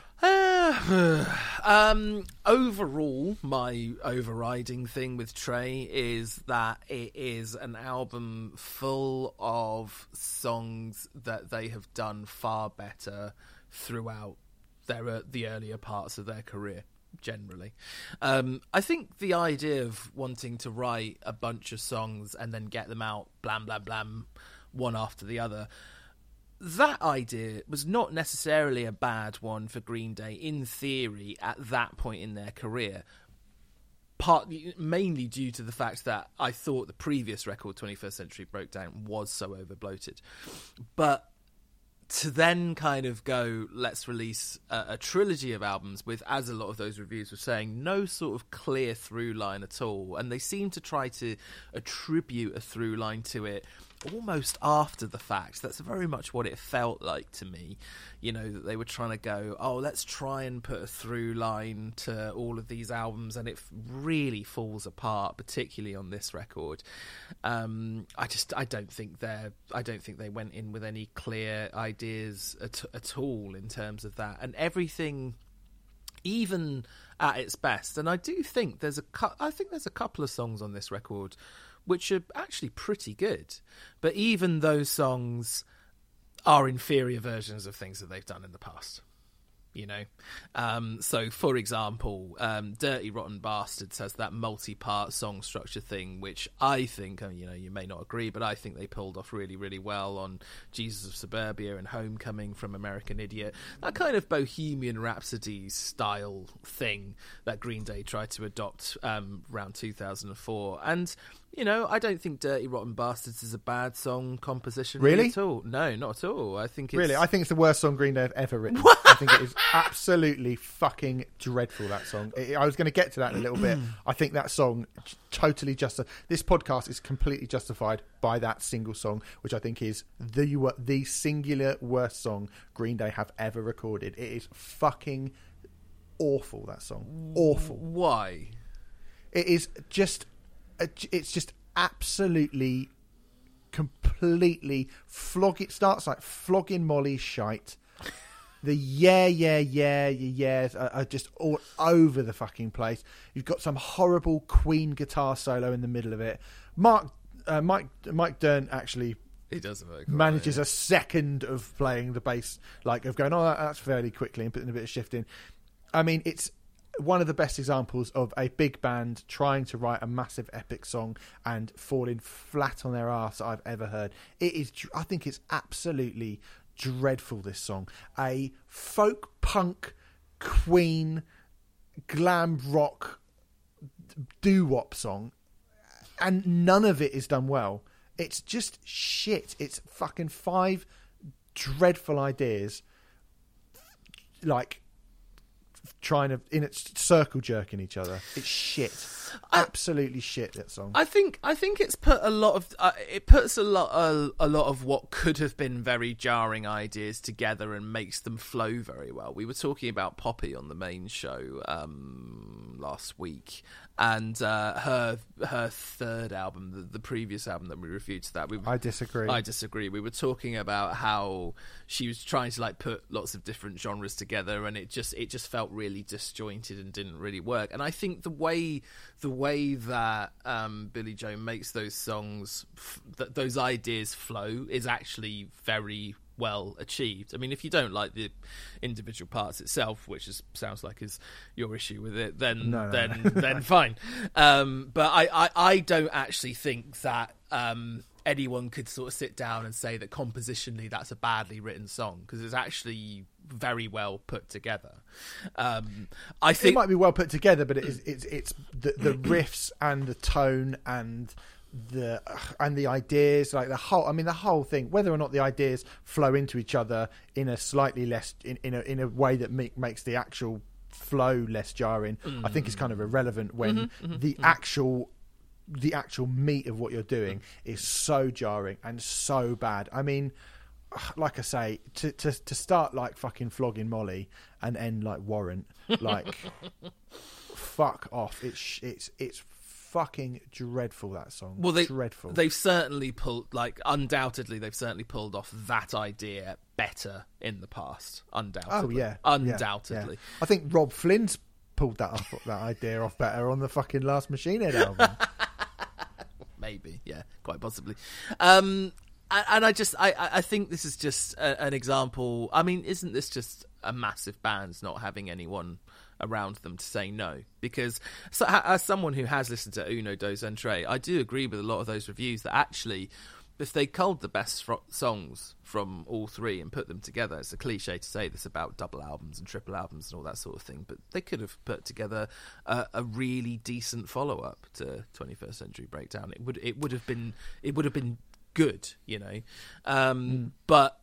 um, overall, my overriding thing with Tré is that it is an album full of songs that they have done far better throughout their uh, the earlier parts of their career. Generally, um, I think the idea of wanting to write a bunch of songs and then get them out, blam blam blam, one after the other, that idea was not necessarily a bad one for Green Day in theory at that point in their career. Partly, mainly due to the fact that I thought the previous record, 21st Century Breakdown, was so over bloated. But to then kind of go, let's release a, a, trilogy of albums with, as a lot of those reviews were saying, no sort of clear through line at all. And they seem to try to attribute a through line to it almost after the fact. That's very much what it felt like to me. You know, that they were trying to go, oh, let's try and put a through line to all of these albums, and it really falls apart, particularly on this record. Um, I just, I don't think they're, I don't think they went in with any clear ideas at, at all in terms of that, and everything, even at its best. And I do think there's a, cu- I think there's a couple of songs on this record which are actually pretty good. But even those songs are inferior versions of things that they've done in the past you know. Um, so, for example, um, "Dirty Rotten Bastards" has that multi-part song structure thing, which I think, mean, you know, you may not agree, but I think they pulled off really, really well on "Jesus of Suburbia" and "Homecoming" from American Idiot. That kind of Bohemian Rhapsody style thing that Green Day tried to adopt um, around 2004, and you know, I don't think "Dirty Rotten Bastards" is a bad song composition really at all. No, not at all. I think it's... really, I think it's the worst song Green Day have ever written. I think it is absolutely fucking dreadful. That song. I was going to get to that in a little bit. I think that song totally just. This podcast is completely justified by that single song, which I think is the the singular worst song Green Day have ever recorded. It is fucking awful. That song, awful. Why? It is just it's just absolutely completely flog it starts like flogging molly shite. The yeah yeah yeah yeah are, are just all over the fucking place. You've got some horrible queen guitar solo in the middle of it. Mark uh, mike mike Dirnt actually he does manages a second of playing the bass like of going oh that's fairly quickly and putting a bit of shift in. I mean it's one of the best examples of a big band trying to write a massive epic song and falling flat on their ass I've ever heard. It is, I think it's absolutely dreadful. This song, a folk punk, Queen, glam rock, doo wop song, and none of it is done well. It's just shit. It's fucking five dreadful ideas, like trying to in it circle jerking each other. It's shit. Absolutely shit. That song. I think I think it's put a lot of uh, it puts a lot a, a lot of what could have been very jarring ideas together and makes them flow very well. We were talking about Poppy on the main show um, last week, and uh, her her third album, the, the, previous album that we reviewed to that, we, I disagree. I disagree. We were talking about how she was trying to like put lots of different genres together, and it just it just felt really disjointed and didn't really work. And I think the way the way that um, Billie Joe makes those songs, f- that those ideas flow, is actually very well achieved. I mean, if you don't like the individual parts itself, which is, sounds like is your issue with it, then no, no, then no. then fine. Um, but I, I, I don't actually think that um, anyone could sort of sit down and say that compositionally that's a badly written song because it's actually very well put together. Um, I think it might be well put together, but it is, it's it's the, the riffs and the tone and the and the ideas like the whole i mean the whole thing whether or not the ideas flow into each other in a slightly less in, in a in a way that make, makes the actual flow less jarring mm-hmm. i think is kind of irrelevant when mm-hmm, mm-hmm, the mm-hmm. actual the actual meat of what you're doing is so jarring and so bad i mean like i say to to to start like fucking flogging molly and end like warrant like fuck off it's it's it's fucking dreadful that song. Well, they dreadful. They've certainly pulled, like, undoubtedly, they've certainly pulled off that idea better in the past. Undoubtedly. Oh yeah, undoubtedly. Yeah, yeah. I think Robb Flynn's pulled that off, that idea off better on the fucking last Machine Head album. Maybe, yeah, quite possibly. Um, and I just, I, I think this is just a, an example. I mean, isn't this just a massive band's not having anyone? Around them to say no. Because so, as someone who has listened to Uno Dos Entre, I do agree with a lot of those reviews that actually if they culled the best fro- songs from all three and put them together, it's a cliche to say this about double albums and triple albums and all that sort of thing, but they could have put together a, a really decent follow up to 21st Century Breakdown. It would it would have been it would have been good, you know, um, but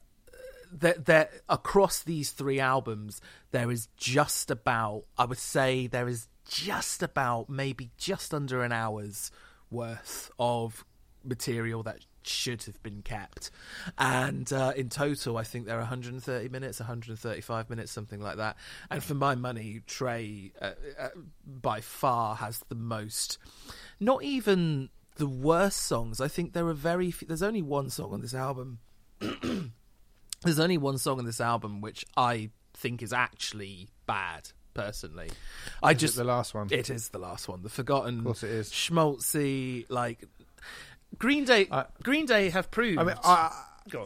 that that across these three albums there is just about I would say there is just about maybe just under an hour's worth of material that should have been kept. And uh, in total I think there are 130 minutes 135 minutes something like that. And for my money Tré uh, uh, by far has the most. Not even the worst songs. I think there are very few, there's only one song on this album there's only one song on this album which I think is actually bad. Personally, I Is it just the last one? It is the last one. The forgotten, Of course it is. schmaltzy. Like Green Day. I- Green Day have proved. I mean, I,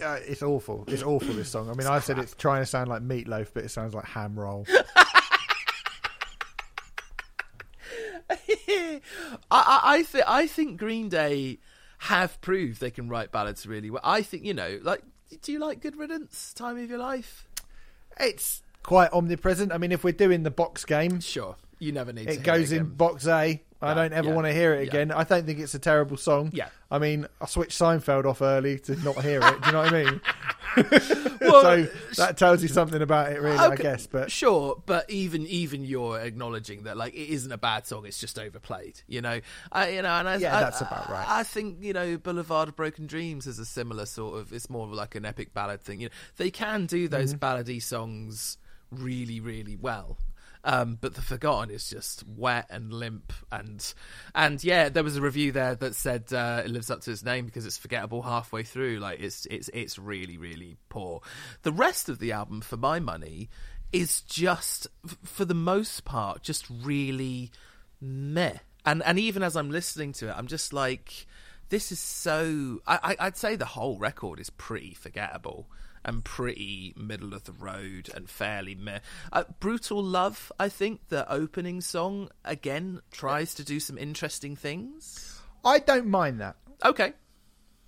uh, it's awful. It's awful. This song. I mean, I said it's trying to sound like meatloaf, but it sounds like ham roll. I, I, I think I think Green Day have proved they can write ballads really well. I think you know, like, do you like Good Riddance? Time of Your Life? it's quite omnipresent. I mean, if we're doing the box game, Sure. You never need. to it goes in box A. I don't ever yeah, want to hear it yeah. again. I don't think it's a terrible song. Yeah. I mean, I switched Seinfeld off early to not hear it. Do you know what I mean? Well, so that tells you something about it, really. I guess. But sure, but even even you're acknowledging that like it isn't a bad song; it's just overplayed. You know, I you know, and I, Yeah, I- that's about right. I think you know, Boulevard of Broken Dreams is a similar sort of. It's more of like an epic ballad thing. You know, they can do those Mm-hmm. ballady songs really, really well. Um, but the Forgotten is just wet and limp, and and yeah, there was a review there that said uh, it lives up to its name because it's forgettable halfway through. Like it's it's it's really really poor. The rest of the album, for my money, is just for the most part just really meh. And and even as I'm listening to it, I'm just like, this is so. I, I'd say the whole record is pretty forgettable and pretty middle of the road and fairly meh. Uh, Brutal Love, I think the opening song again tries to do some interesting things. I don't mind that. Okay,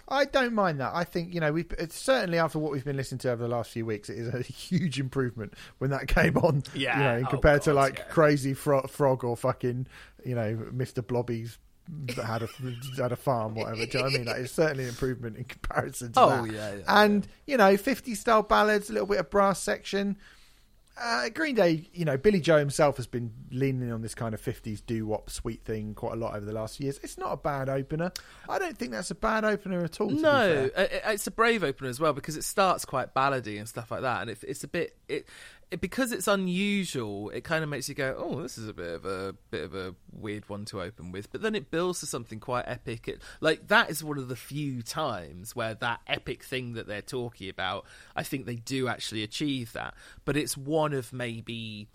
I don't mind that. I think you know we it's certainly after what we've been listening to over the last few weeks, it is a huge improvement when that came on. Yeah. you know, Oh, compared to like yeah. crazy fro- frog or fucking you know Mr. Blobby's had a had a farm, whatever. Do you know what I mean? Like, it's certainly an improvement in comparison to Oh, that. yeah, yeah, and you know, 50 style ballads, a little bit of brass section. Uh, Green Day, you know, Billie Joe himself has been leaning on this kind of 50s doo wop sweet thing quite a lot over the last few years. It's not a bad opener. I don't think that's a bad opener at all. No, fair. it- it- it's a brave opener as well because it starts quite ballady and stuff like that, and it, it's a bit it, it because it's unusual. It kind of makes you go, "Oh, this is a bit of a bit of a weird one to open with," but then it builds to something quite epic. It, like that is one of the few times where that epic thing that they're talking about, I think they do actually achieve that. But it's one of maybe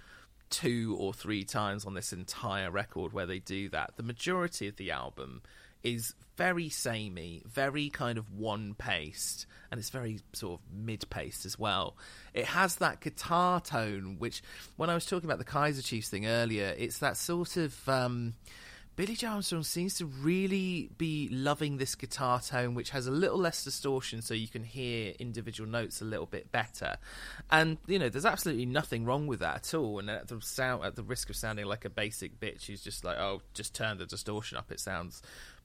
two or three times on this entire record where they do that. The majority of the album is very samey, very kind of one paced, and it's very sort of mid paced as well. It has that guitar tone, which when I was talking about the Kaiser Chiefs thing earlier, it's that sort of. Um, Billie Joe Armstrong seems to really be loving this guitar tone, which has a little less distortion, so you can hear individual notes a little bit better. And you know, there's absolutely nothing wrong with that at all. And at the sound, at the risk of sounding like a basic bitch, who's just like, "Oh, just turn the distortion up; it sounds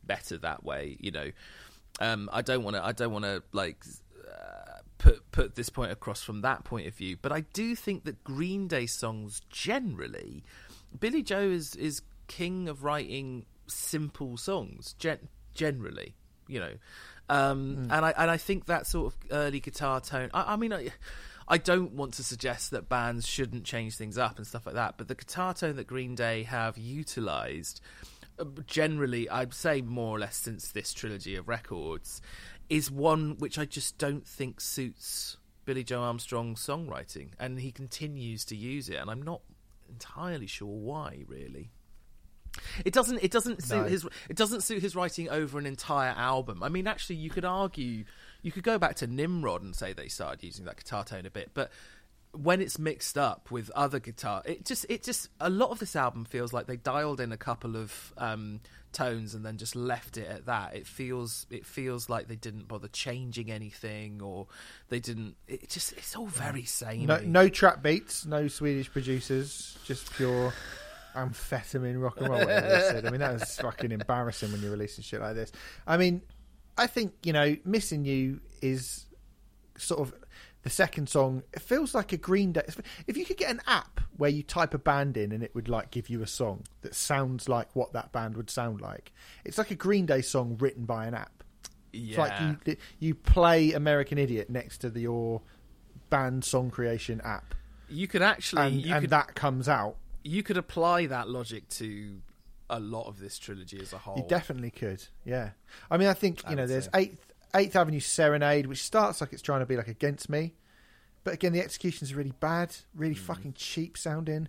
better that way." You know, um, I don't want to. I don't want to like uh, put put this point across from that point of view. But I do think that Green Day songs generally, Billie Joe is is king of writing simple songs. Gen- generally, you know, um, and I and I think that sort of early guitar tone. I, I mean. I, I don't want to suggest that bands shouldn't change things up and stuff like that, but the guitar tone that Green Day have utilized generally, I'd say more or less since this trilogy of records, is one which I just don't think suits Billie Joe Armstrong's songwriting, and he continues to use it, and I'm not entirely sure why, really. It doesn't. It doesn't suit No. his. It doesn't suit his writing over an entire album. I mean, actually, you could argue, you could go back to Nimrod and say they started using that guitar tone a bit, but when it's mixed up with other guitar, it just it just a lot of this album feels like they dialed in a couple of um, tones and then just left it at that. It feels it feels like they didn't bother changing anything or they didn't. It just it's all very samey. No, no trap beats, no Swedish producers, just pure amphetamine rock and roll. I mean, that was fucking embarrassing when you're releasing shit like this. I mean, I think you know, missing you is sort of the second song. It feels like a Green Day. If you could get an app where you type a band in and it would like give you a song that sounds like what that band would sound like, it's like a Green Day song written by an app. It's yeah. like you you play American Idiot next to the, your band song creation app, you could actually and, you and could that comes out. you could apply that logic to a lot of this trilogy as a whole. You definitely could. Yeah. I mean, I think I you know, there's say. Eighth Eighth Avenue Serenade, which starts like it's trying to be like against me, but again, the execution's are really bad, really Mm. fucking cheap sounding.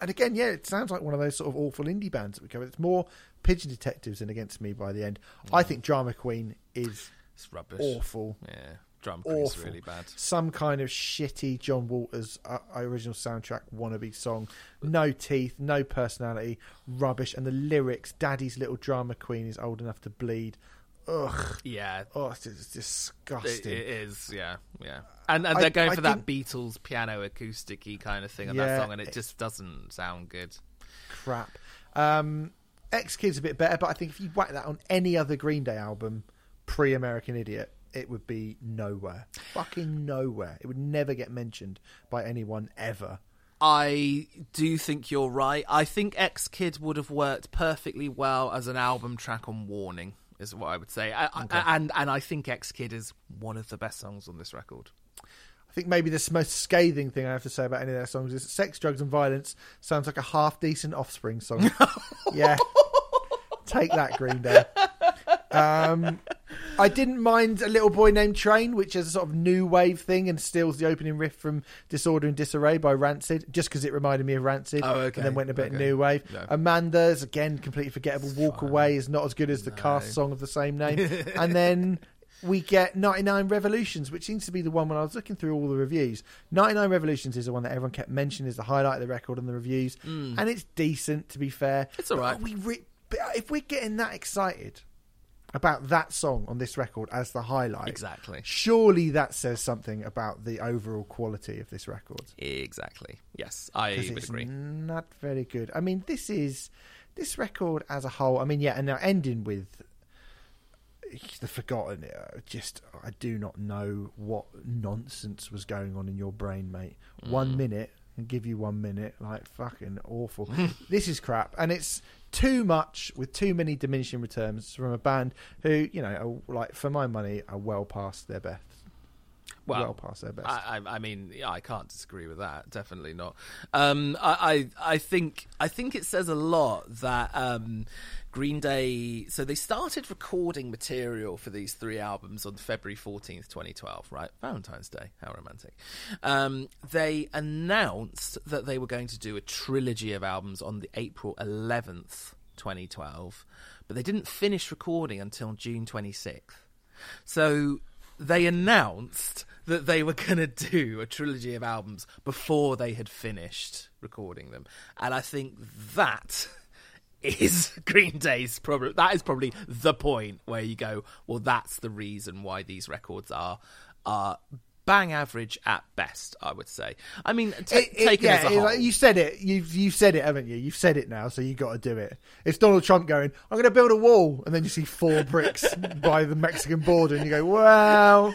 And again, yeah, it sounds like one of those sort of awful indie bands that we cover. It's more Pigeon Detectives than Against Me by the end. I think Drama Queen is it's rubbish. awful. Yeah, drum is Awful. really bad. Some kind of shitty John Waters uh, original soundtrack wannabe song. No teeth, no personality, rubbish. And the lyrics, Daddy's little drama queen is old enough to bleed. Ugh. Yeah, Oh, it's, it's it, disgusting. it is. Yeah, yeah. And and I- they're going I for that Beatles piano acoustic-y kind of thing on Yeah, that song, and it it- just doesn't sound good. Crap. Um, X Kid's a bit better, but I think if you whack that on any other Green Day album pre American Idiot, it would be nowhere. Fucking nowhere. It would never get mentioned by anyone ever. I do think you're right. I think X Kid would have worked perfectly well as an album track on Warning, is what I would say. I, I, and and I think X Kid is one of the best songs on this record. I think maybe the most scathing thing I have to say about any of their songs is Sex, Drugs, and Violence sounds like a half decent Offspring song. yeah. Take that, Green Day. Um, I didn't mind A Little Boy Named Train, which is a sort of new wave thing and steals the opening riff from Disorder and Disarray by Rancid, just because it reminded me of Rancid. Oh, okay. And then went a bit Okay. new wave. No. Amanda's, again, completely forgettable. Walk Away is not as good as the cast song of the same name. and then we get 99 Revolutions, which seems to be the one when I was looking through all the reviews. 99 Revolutions is the one that everyone kept mentioning as the highlight of the record and the reviews. And it's decent, to be fair. Mm. It's all right. we re- if we're getting that excited about that song on this record as the highlight, Exactly. surely that says something about the overall quality of this record. Exactly. Yes, I would it's agree. not very good. I mean, this is this record as a whole. I mean, yeah, and now ending with the forgotten. Just, I do not know what nonsense was going on in your brain, mate. Mm. One minute and give you one minute, like fucking awful. this is crap, and it's too much with too many diminishing returns from a band who, you know, are, like for my money, are well past their best. Well, well past their best. I, I, I mean, yeah, I can't disagree with that. Definitely not. Um, I, I, I think, I think it says a lot that um, Green Day. So they started recording material for these three albums on February fourteenth, twenty twelve. Right, Valentine's Day. How romantic. Um, they announced that they were going to do a trilogy of albums on the April eleventh, twenty twelve, but they didn't finish recording until June twenty sixth. So they announced that they were going to do a trilogy of albums before they had finished recording them. And I think that is Green Day's problem. That is probably the point where you go, well, that's the reason why these records are are bang average at best. I would say. I mean, ta It- it- taken as a whole, you said it. You've you've said it, haven't you? You've said it now, so you got to do it. It's Donald Trump going, "I'm going to build a wall," and then you see four bricks by the Mexican border, and you go, "Well,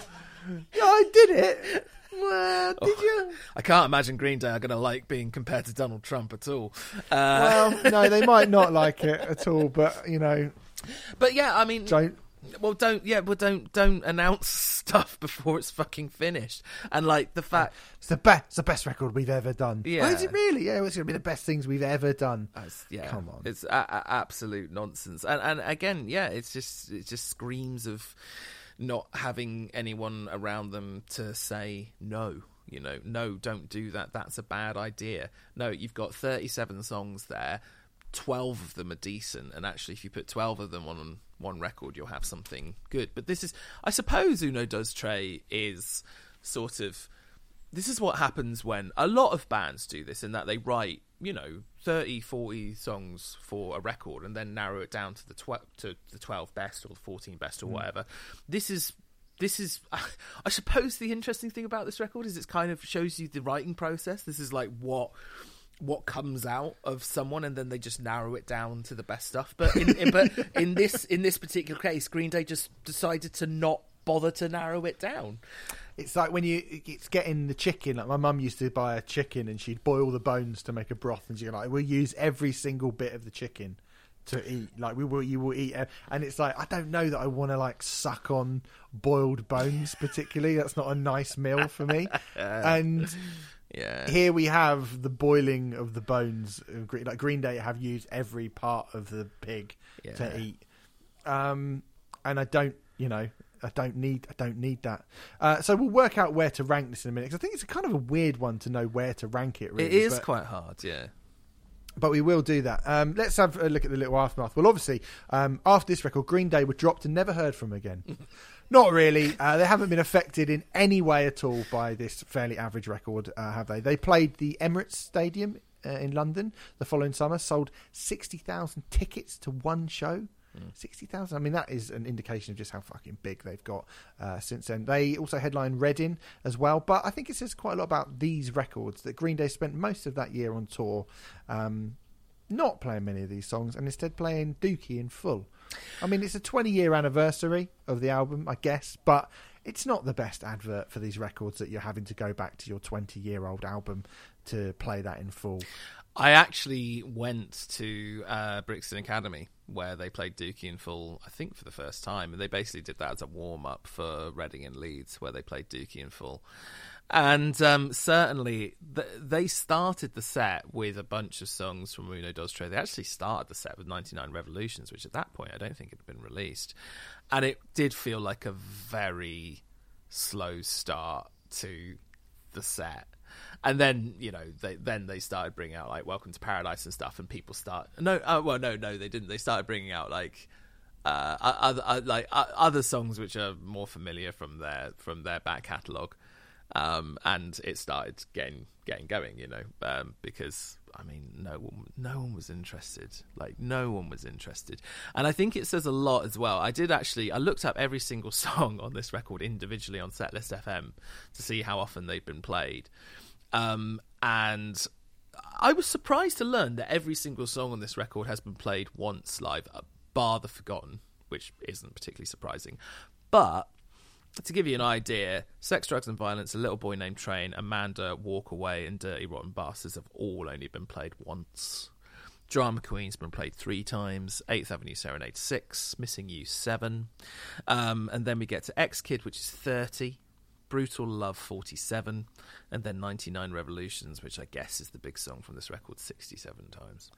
yeah, I did it." Did you? I can't imagine Green Day are going to like being compared to Donald Trump at all. Uh, Well, no, they might not like it at all, but you know, but yeah, I mean, don't. Well, don't yeah, well don't don't announce stuff before it's fucking finished. And like the fact, It's the best. It's the best record we've ever done. Yeah. Oh, is it really? Yeah, it's going to be the best things we've ever done. It's- yeah, Come on. it's a- a- absolute nonsense. And and again, yeah, it's just it just screams of not having anyone around them to say no. You know, no, don't do that. That's a bad idea. No, you've got thirty-seven songs there. Twelve of them are decent, and actually, if you put twelve of them on one record, you'll have something good. But this is, I suppose, Uno Dos Tré is sort of this is what happens when a lot of bands do this in that they write you know 30 40 songs for a record and then narrow it down to the tw- to the 12 best or the 14 best or hmm. whatever. This is this is i suppose the interesting thing about this record is it kind of shows you the writing process. This is like what what comes out of someone and then they just narrow it down to the best stuff. But in, in but in this in this particular case green day just decided to not bother to narrow it down It's like when you it's getting the chicken. Like my mum used to buy a chicken and she'd boil the bones to make a broth, and she'd like, "We'll use every single bit of the chicken to eat. Like we will, you will eat." And it's like I don't know that I want to like suck on boiled bones particularly. That's not a nice meal for me. and yeah here we have the boiling of the bones. Like Green Day have used every part of the pig Yeah. to eat, um, and I don't, you know, I don't need, I don't need that. Uh, so we'll work out where to rank this in a minute. 'cause I think it's kind of a weird one to know where to rank it. Really, it is but- quite hard yeah but we will do that. Um, let's have a look at the little aftermath. Well, obviously, um, after this record, Green Day were dropped and never heard from again. Not really. Uh, they haven't been affected in any way at all by this fairly average record, uh, have they? They played the Emirates Stadium uh, in London the following summer, sold 60,000 tickets to one show. 60,000. I mean, that is an indication of just how fucking big they've got uh, since then. They also headline Reading as well, but I think it says quite a lot about these records that Green Day spent most of that year on tour um, not playing many of these songs and instead playing Dookie in full. I mean, it's a 20 year anniversary of the album, I guess, but it's not the best advert for these records that you're having to go back to your 20 year old album to play that in full. I actually went to uh, Brixton Academy where they played Dookie in full, I think for the first time, and they basically did that as a warm up for Reading and Leeds, where they played Dookie in full. And um, certainly, th- they started the set with a bunch of songs from Uno Dos Tré. They actually started the set with 99 Revolutions, which at that point I don't think had been released. And it did feel like a very slow start to the set and then you know they then they started bringing out like welcome to paradise and stuff and people start no uh, well no no they didn't. They started bringing out like uh, other uh, like uh, other songs which are more familiar from their from their back catalog um, and it started getting getting going you know um, because I mean no one no one was interested. Like no one was interested. And I think it says a lot as well. I did actually I looked up every single song on this record individually on Setlist FM to see how often they've been played um, and I was surprised to learn that every single song on this record has been played once live, uh, bar the Forgotten, which isn't particularly surprising. But to give you an idea, Sex, Drugs and Violence, A Little Boy Named Train, Amanda, Walk Away, and Dirty Rotten Bastards have all only been played once. Drama Queen's been played three times, Eighth Avenue Serenade six, Missing You seven, um, and then we get to X Kid, which is thirty, Brutal Love 47, and then 99 Revolutions, which I guess is the big song from this record, 67 times.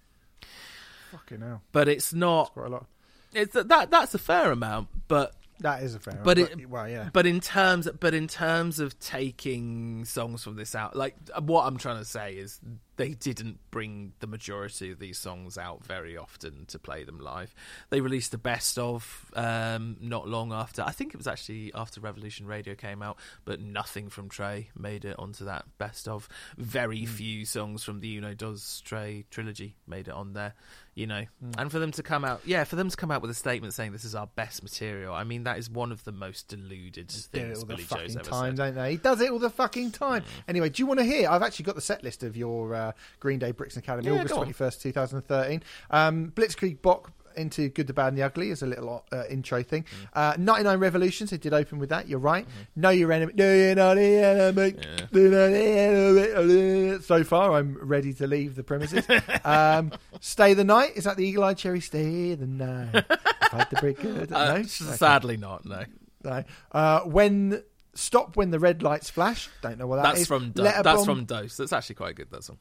Fucking hell. But it's not. Quite a lot. It's uh, that that's a fair amount, but That is a fair but amount, it, well, yeah. But in terms, but in terms of taking songs from this out, like uh, what I'm trying to say is they didn't bring the majority of these songs out very often to play them live. They released the best of um, not long after. I think it was actually after Revolution Radio came out, but nothing from Tré made it onto that best of. Very few songs from the Uno Dos Tré trilogy made it on there. You know, and for them to come out, yeah, for them to come out with a statement saying this is our best material. I mean, that is one of the most deluded it things all the Billie Joe's fucking ever time, said. don't they? He does it all the fucking time. Anyway, do you want to hear? I've actually got the set list of your uh, Green Day Brixton Academy, Yeah, August twenty first, two thousand thirteen. Um, Blitzkrieg Bop into Good, the Bad, and the Ugly as a little uh, intro thing. Mm. Uh, Ninety Nine Revolutions. it did open with that. You're right. Mm-hmm. Know your enemy. Know you're not the enemy. Know you're not the enemy. So far, I'm ready to leave the premises. um, Stay the night. Is that the Eagle Eye Cherry? Stay the night. Fight the break. Good. Uh, no. s- Okay. Sadly, not. No, No. Uh, when stop when the red lights flash. Don't know what that that's is. from Do- that's from Dos. That's actually quite good. That song.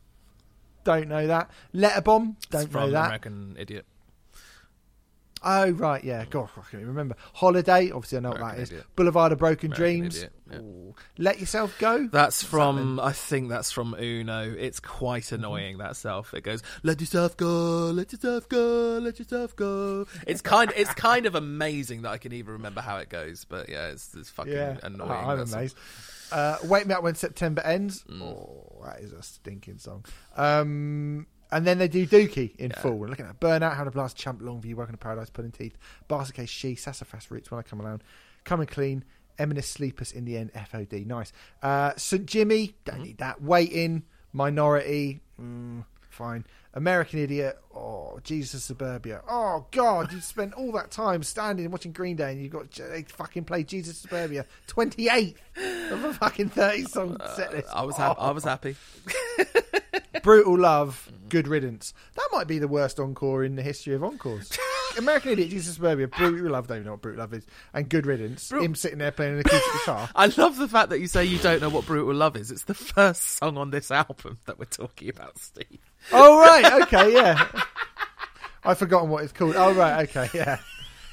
Don't know that. Letter bomb. Don't from know that. American Idiot. Oh right, yeah. God, I can't remember. Holiday. Obviously, I know what American that is. Idiot. Boulevard of Broken American Dreams. Idiot, yeah. Let yourself go. That's What's that from. I think that's from Uno. It's quite annoying that self. It goes, "Let yourself go, let yourself go, let yourself go." It's kind. It's kind of amazing that I can even remember how it goes. But yeah, it's, it's fucking Yeah, annoying. I'm amazed. song. Uh, Wake Me Up When September Ends. Mm. Oh, that is a stinking song. Um, and then they do Dookie in full. We're looking at Burnout, How to Blast, Chump, Longview, Welcome to Paradise, Pulling Teeth, Basket Case, She, Sassafras Roots, When I Come Around, Coming Clean, Emenius Sleepus in the End, FOD. Nice. Uh, St. Jimmy, don't need that. Waiting, Minority, mm, fine. American Idiot, oh, Jesus Suburbia. Oh, God, you spent all that time standing and watching Green Day and you got they fucking played Jesus Suburbia 28th of a fucking 30 song uh, set list. I was happy. I was oh. happy. Brutal Love, Good Riddance. That might be the worst encore in the history of encores. American Idiot, Jesus of Suburbia, Brutal Love, don't even know what Brutal Love is, and Good Riddance. Him sitting there playing an acoustic guitar. I love the fact that you say you don't know what brutal love is. It's the first song on this album that we're talking about, Steve. Oh, right, okay, yeah. I've forgotten what it's called. Oh, right, okay, yeah.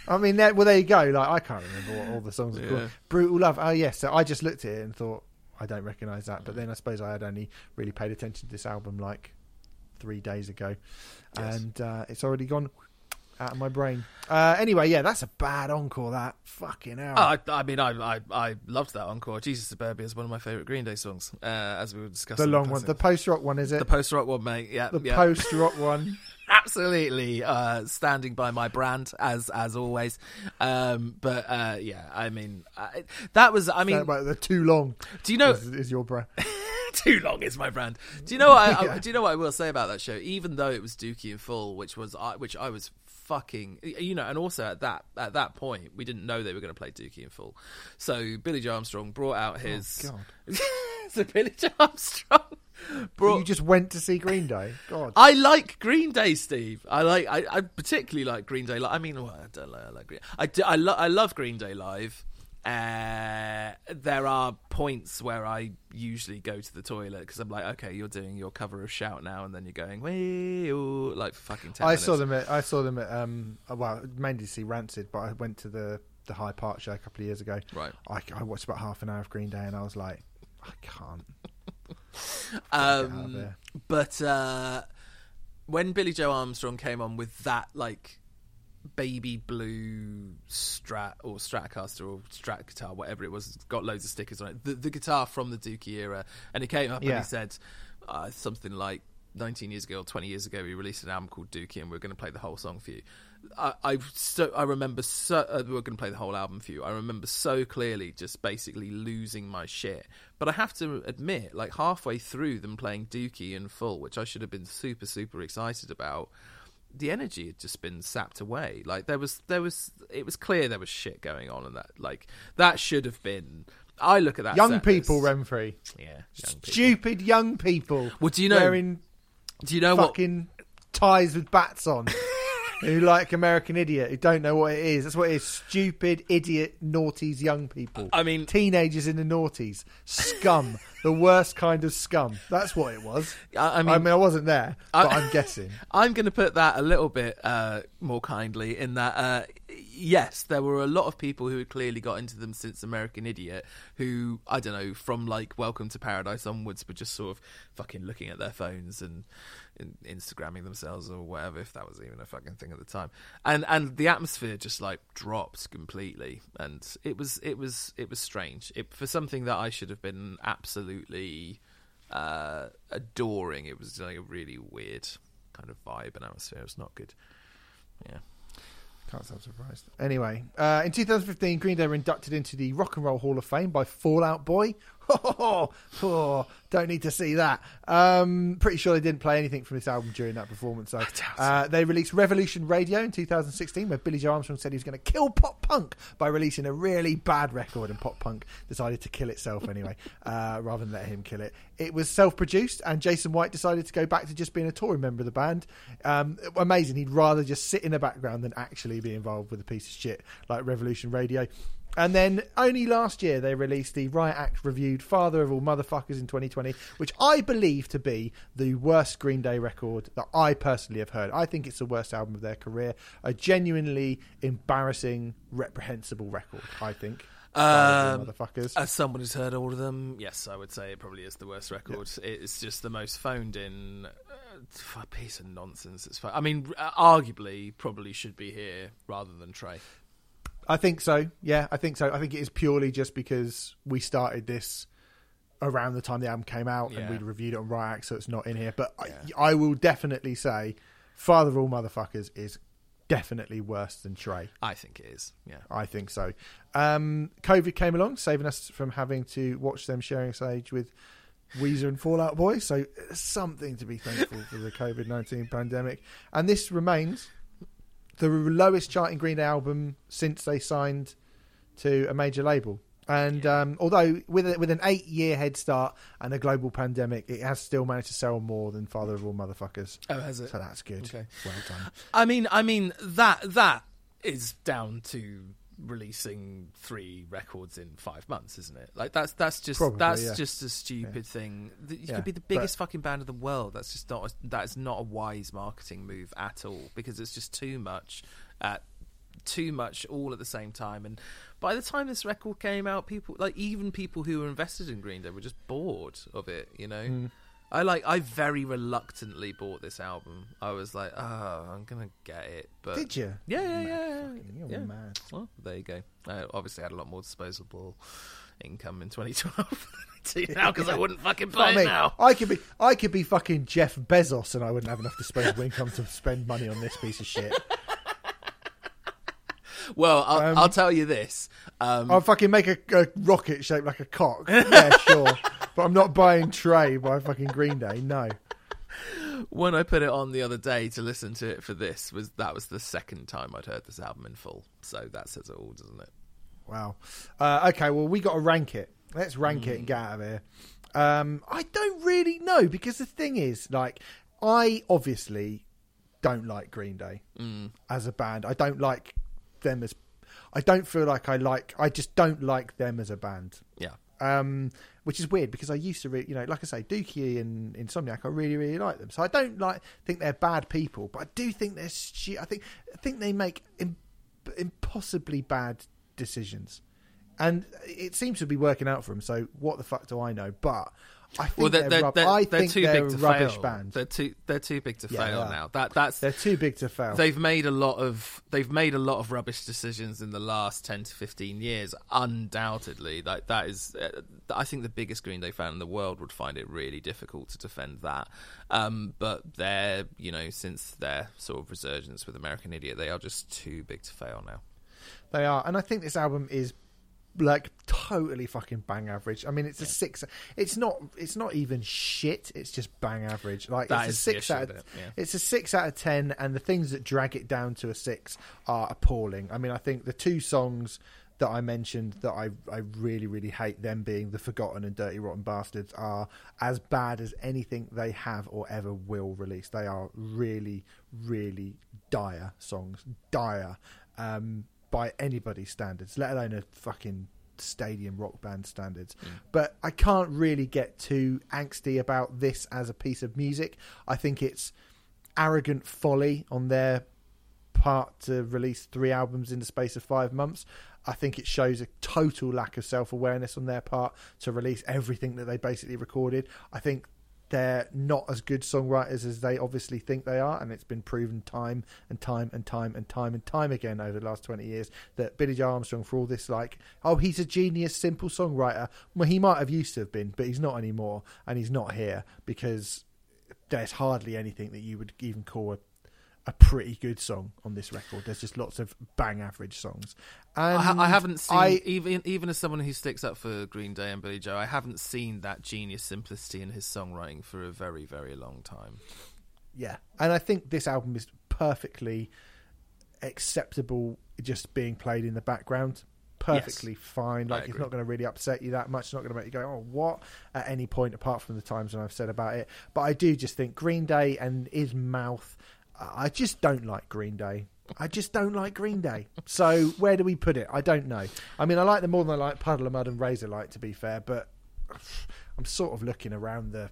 I mean, there, well, there you go. Like, I can't remember what all the songs are Yeah. called. Brutal Love. Oh, yes. So I just looked at it and thought, I don't recognise that. But then I suppose I had only really paid attention to this album like three days ago, Yes. and uh, it's already gone out of my brain. Uh, anyway, yeah, that's a bad encore. That fucking hell. Oh, I, I mean, I, I I loved that encore. Jesus Suburbia is one of my favourite Green Day songs, uh, as we were discussing. the long one, the post rock one, is it? the post rock one, mate. Yeah, the yeah. post rock one. absolutely uh, standing by my brand as as always. Um, but uh, yeah, I mean, I, that was. I mean, About the too long do you know? is, is your brand. too long is my brand. Do you know what? I, Yeah. I, do you know what I will say about that show? Even though it was Dookie in full, which was I, which I was fucking, you know, and also at that at that point we didn't know they were going to play Dookie in full. So Billie Joe Armstrong brought out oh, his. Oh, God. so Billie Joe Armstrong brought. you just went to see Green Day. God. I like Green Day, Steve. I like. I, I particularly like Green Day. I mean, well, I don't like. I like Green. I do, I, lo- I love Green Day live. Uh, there are points where I usually go to the toilet because I'm like, okay, you're doing your cover of Shout now, and then you're going, like fucking ten I minutes. saw them at I saw them at um uh, well mainly to see Rancid, but I went to the the Hyde Park show a couple of years ago. Right. I, I watched about half an hour of Green Day and I was like, I can't. Um, out of there. but uh, when Billie Joe Armstrong came on with that like baby blue Strat or Stratocaster or Strat guitar, whatever it was, it's got loads of stickers on it. The, the guitar from the Dookie era, and he came up and Yeah. he said uh, something like. 19 years ago or 20 years ago, we released an album called Dookie, and we are going to play the whole song for you. I, I so I remember so uh, we were going to play the whole album for you. I remember so clearly just basically losing my shit. But I have to admit, like halfway through them playing Dookie in full, which I should have been super super excited about, the energy had just been sapped away. Like there was there was it was clear there was shit going on, and that like that should have been. I look at that young people, list- Renfrey. yeah, young people. Stupid young people. Well, do you know- wearing Do you know what? fucking ties with bats on? who like American Idiot, who don't know what it is. That's what it is. Stupid, idiot, naughties, young people. I mean- teenagers in the naughties, scum, the worst kind of scum. That's what it was. I- I I mean- mean, I wasn't there, but I, am guessing. I'm going to put that a little bit uh, more kindly in that, uh, yes, there were a lot of people who had clearly got into them since American Idiot, who, I don't know, from like Welcome to Paradise onwards, were just sort of fucking looking at their phones and, Instagramming themselves or whatever, if that was even a fucking thing at the time. And and the atmosphere just like dropped completely, and it was it was it was strange. It, for something that I should have been absolutely uh, adoring. It was like a really weird kind of vibe and atmosphere. It was not good. Yeah. Can't I'm surprised. Anyway, uh, in 2015, Green Day were inducted into the Rock and Roll Hall of Fame by Fall Out Boy. Oh, don't need to see that. Um, pretty sure they didn't play anything from this album during that performance. Though. Uh, they released Revolution Radio in 2016, where Billie Joe Armstrong said he was going to kill pop punk by releasing a really bad record, and pop punk decided to kill itself anyway, uh, rather than let him kill it. It was self-produced, and Jason White decided to go back to just being a touring member of the band. Um, amazing. He'd rather just sit in the background than actually be involved with a piece of shit like Revolution Radio. And then only last year they released the Riot Act reviewed Father of All Motherfuckers in 2020, which I believe to be the worst Green Day record that I personally have heard. I think it's the worst album of their career. A genuinely embarrassing, reprehensible record, I think. Father of All Um, Motherfuckers. As someone who's heard all of them, yes, I would say it probably is the worst record. It's just the most phoned in uh, piece of nonsense. It's. fu- I mean, uh, arguably, probably should be here rather than Tré. I think so. Yeah, I think so. I think it is purely just because we started this around the time the album came out, Yeah. and we'd reviewed it on Ryax, so it's not in here. But I, I will definitely say, Father of All Motherfuckers is definitely worse than Tré. I think it is. Yeah. I think so. Um, COVID came along, saving us from having to watch them sharing stage with Weezer and Fall Out Boy. So something to be thankful for the COVID nineteen pandemic. And this remains the lowest charting Green Day album since they signed to a major label. And um, although with a, with an eight year head start and a global pandemic, it has still managed to sell more than Father of All Motherfuckers. Oh, has it? So that's good. Okay. Well done. I mean, I mean that that is down to releasing three records in five months, isn't it? Like that's that's just Probably, that's yeah. just a stupid thing. Th- You Yeah, could be the but- biggest fucking band in the world. That's just not that's not a wise marketing move at all because it's just too much at too much all at the same time. And by the time this record came out, people like even people who were invested in Green Day were just bored of it. You know. Hmm. I like. I very reluctantly bought this album. I was like, "Oh, I'm gonna get it." But Did you? Yeah, yeah, Mad yeah. fucking- you're yeah. mad. Well, there you go. I obviously had a lot more disposable income in 2012 than I do now because I wouldn't fucking Fuck buy it now. I could be I could be fucking Jeff Bezos and I wouldn't have enough disposable income to spend money on this piece of shit. Well, I'll, Um, I'll tell you this. Um, I'll fucking make a, a rocket shaped like a cock. Yeah, sure. But I'm not buying Tré by fucking Green Day. No. when I put it on the other day to listen to it for this, was that was the second time I'd heard this album in full. So that says it all, doesn't it? Wow. Uh, okay, well we got to rank it. Let's rank it and get out of here. Um, I don't really know because the thing is, like, I obviously don't like Green Day as a band. I don't like them as. I don't feel like I like. I just don't like them as a band. Yeah. Um, which is weird because I used to, re- you know, like I say, Dookie and Insomniac, I really, really like them. So I don't like think they're bad people, but I do think they're stu- I think I think they make Im- impossibly bad decisions, and it seems to be working out for them. So what the fuck do I know? But I think Well, they're, they're, rub- they're, I they're think too they're big to rubbish fail. band. They're too they're too big to Yeah, fail now. That that's They're too big to fail. They've made a lot of they've made a lot of rubbish decisions in the last ten to fifteen years. Undoubtedly, like that is, uh, I think the biggest Green Day fan in the world would find it really difficult to defend that. Um, but they're you know since their sort of resurgence with American Idiot, they are just too big to fail now. They are, and I think this album is like totally fucking bang average. I mean, it's a six. It's not. It's not even shit. It's just bang average. Like That it's is a the six issue out. Of, with it, yeah. It's a six out of ten, and the things that drag it down to a six are appalling. I mean, I think the two songs that I mentioned that I I really really hate them being the Forgotten and Dirty Rotten Bastards are as bad as anything they have or ever will release. They are really really dire songs, dire um, by anybody's standards, let alone a fucking stadium rock band standards. Mm. But I can't really get too angsty about this as a piece of music. I think it's arrogant folly on their part to release three albums in the space of five months. I think it shows a total lack of self awareness on their part to release everything that they basically recorded. I think they're not as good songwriters as they obviously think they are, and it's been proven time and time and time and time and time again over the last 20 years that Billie Joe Armstrong, for all this, like, oh, he's a genius, simple songwriter. Well, he might have used to have been, but he's not anymore, and he's not here because there's hardly anything that you would even call a a pretty good song on this record. There's just lots of bang average songs. And I, ha- I haven't seen I- even even as someone who sticks up for Green Day and Billie Joe, I haven't seen that genius simplicity in his songwriting for a very very long time. yeah, and I think this album is perfectly acceptable, just being played in the background. Perfectly fine. Like it's not going to really upset you that much. It's not going to make you go, "Oh, what?" At any point, apart from the times when I've said about it. But I do just think Green Day and his mouth. I just don't like Green Day. I just don't like Green Day. So where do we put it? I don't know. I mean, I like them more than I like Puddle of Mudd and Razorlight, to be fair. But I'm sort of looking around the.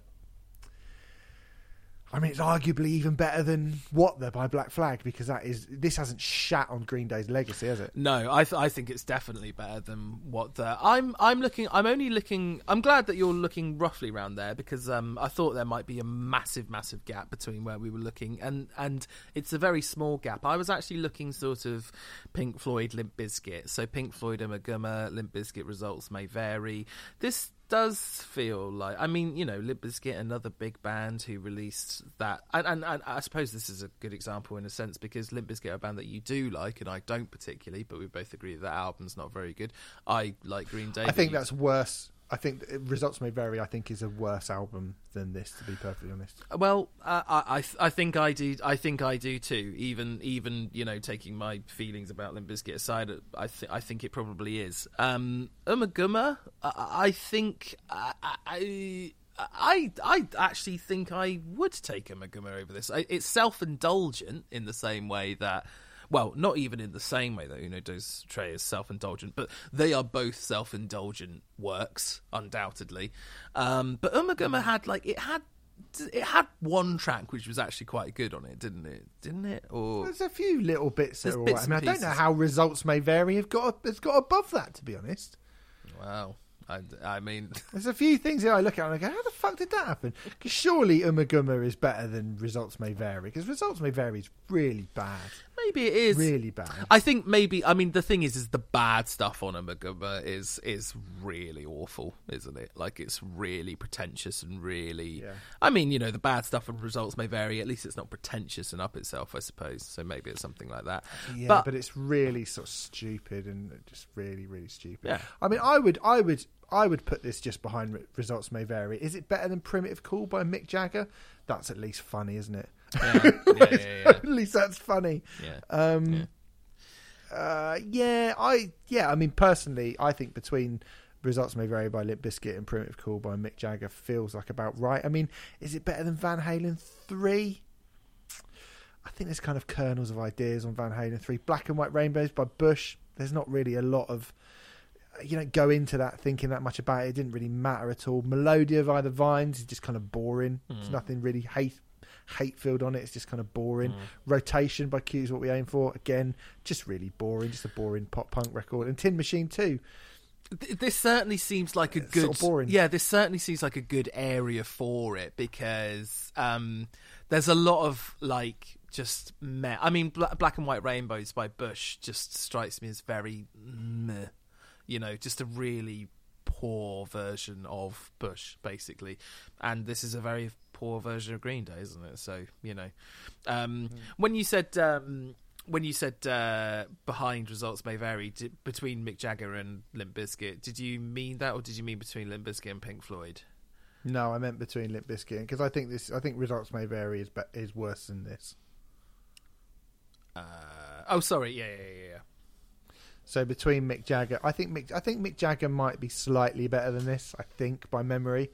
I mean, it's arguably even better than What the by Black Flag because that is this hasn't shat on Green Day's legacy, has it? No, I th- I think it's definitely better than what the I'm I'm looking I'm only looking I'm glad that you're looking roughly around there because um I thought there might be a massive massive gap between where we were looking and and it's a very small gap. I was actually looking sort of Pink Floyd Limp Bizkit. So Pink Floyd and Maguma Limp Bizkit results may vary. This does feel like. I mean, you know, Limp Bizkit, another big band who released that, and, and, and I suppose this is a good example in a sense because Limp Bizkit are a band that you do like, and I don't particularly, but we both agree that album's not very good. I like Green Day. I think that's worse. I think results may vary. I think is a worse album than this, to be perfectly honest. Well, uh, I I I think I do. I think I do too. Even even you know, taking my feelings about Limp Bizkit aside, I think I think it probably is. Um, Ummagumma, I, I think I, I I I actually think I would take Ummagumma over this. I, it's self indulgent in the same way that. Well, not even in the same way that Uno Dos Tre is self-indulgent, but they are both self-indulgent works, undoubtedly. Um, but Ummagumma had like it had it had one track which was actually quite good on it, didn't it? Didn't it? Or There's a few little bits that are bits right. I mean, I don't know how results may vary. Have got has got above that, to be honest. wow, I, I mean, There's a few things that I look at and I go, how the fuck did that happen? Because surely Ummagumma is better than results may vary. Because results may vary is really bad, maybe it is really bad. I think maybe I mean the thing is is the bad stuff on Ummagumma is is really awful, isn't it? Like it's really pretentious and really Yeah. I mean, you know, the bad stuff and results may vary, at least it's not pretentious and up itself, I suppose. So maybe it's something like that. Yeah, but, but, it's really sort of stupid and just really, really stupid. Yeah. I mean, I would, I would, I would put this just behind results may vary. Is it better than Primitive Cool by Mick Jagger? That's at least funny, isn't it? Yeah, yeah, yeah, at least that's funny. Yeah. Um, Yeah. Uh, yeah, I, yeah, I mean, personally, I think between results may vary by Limp Bizkit and Primitive Cool by Mick Jagger feels like about right. I mean, is it better than Van Halen three? I think there's kind of kernels of ideas on Van Halen 3. Black and White Rainbows by Bush. There's not really a lot of. You don't go into that thinking that much about it. It didn't really matter at all. Melodia by the Vines is just kind of boring. There's nothing really hate hate filled on it. It's just kind of boring. Rotation by Cute is what we aim for. Again, just really boring. Just a boring pop punk record. And Tin Machine too. This certainly seems like a It's good sort of boring. yeah this certainly seems like a good area for it because um there's a lot of like just meh. i mean Bla- black and white rainbows by bush just strikes me as very meh you know just a really poor version of bush basically and this is a very poor version of green day isn't it so you know um when you said um when you said uh, behind results may vary between Mick Jagger and Limp Bizkit, did you mean that, or did you mean between Limp Bizkit and Pink Floyd? No, I meant between Limp Bizkit because I think this. I think results may vary is be- is worse than this. Uh, oh, sorry, yeah, yeah, yeah, yeah. So between Mick Jagger, I think Mick, I think Mick Jagger might be slightly better than this. I think by memory,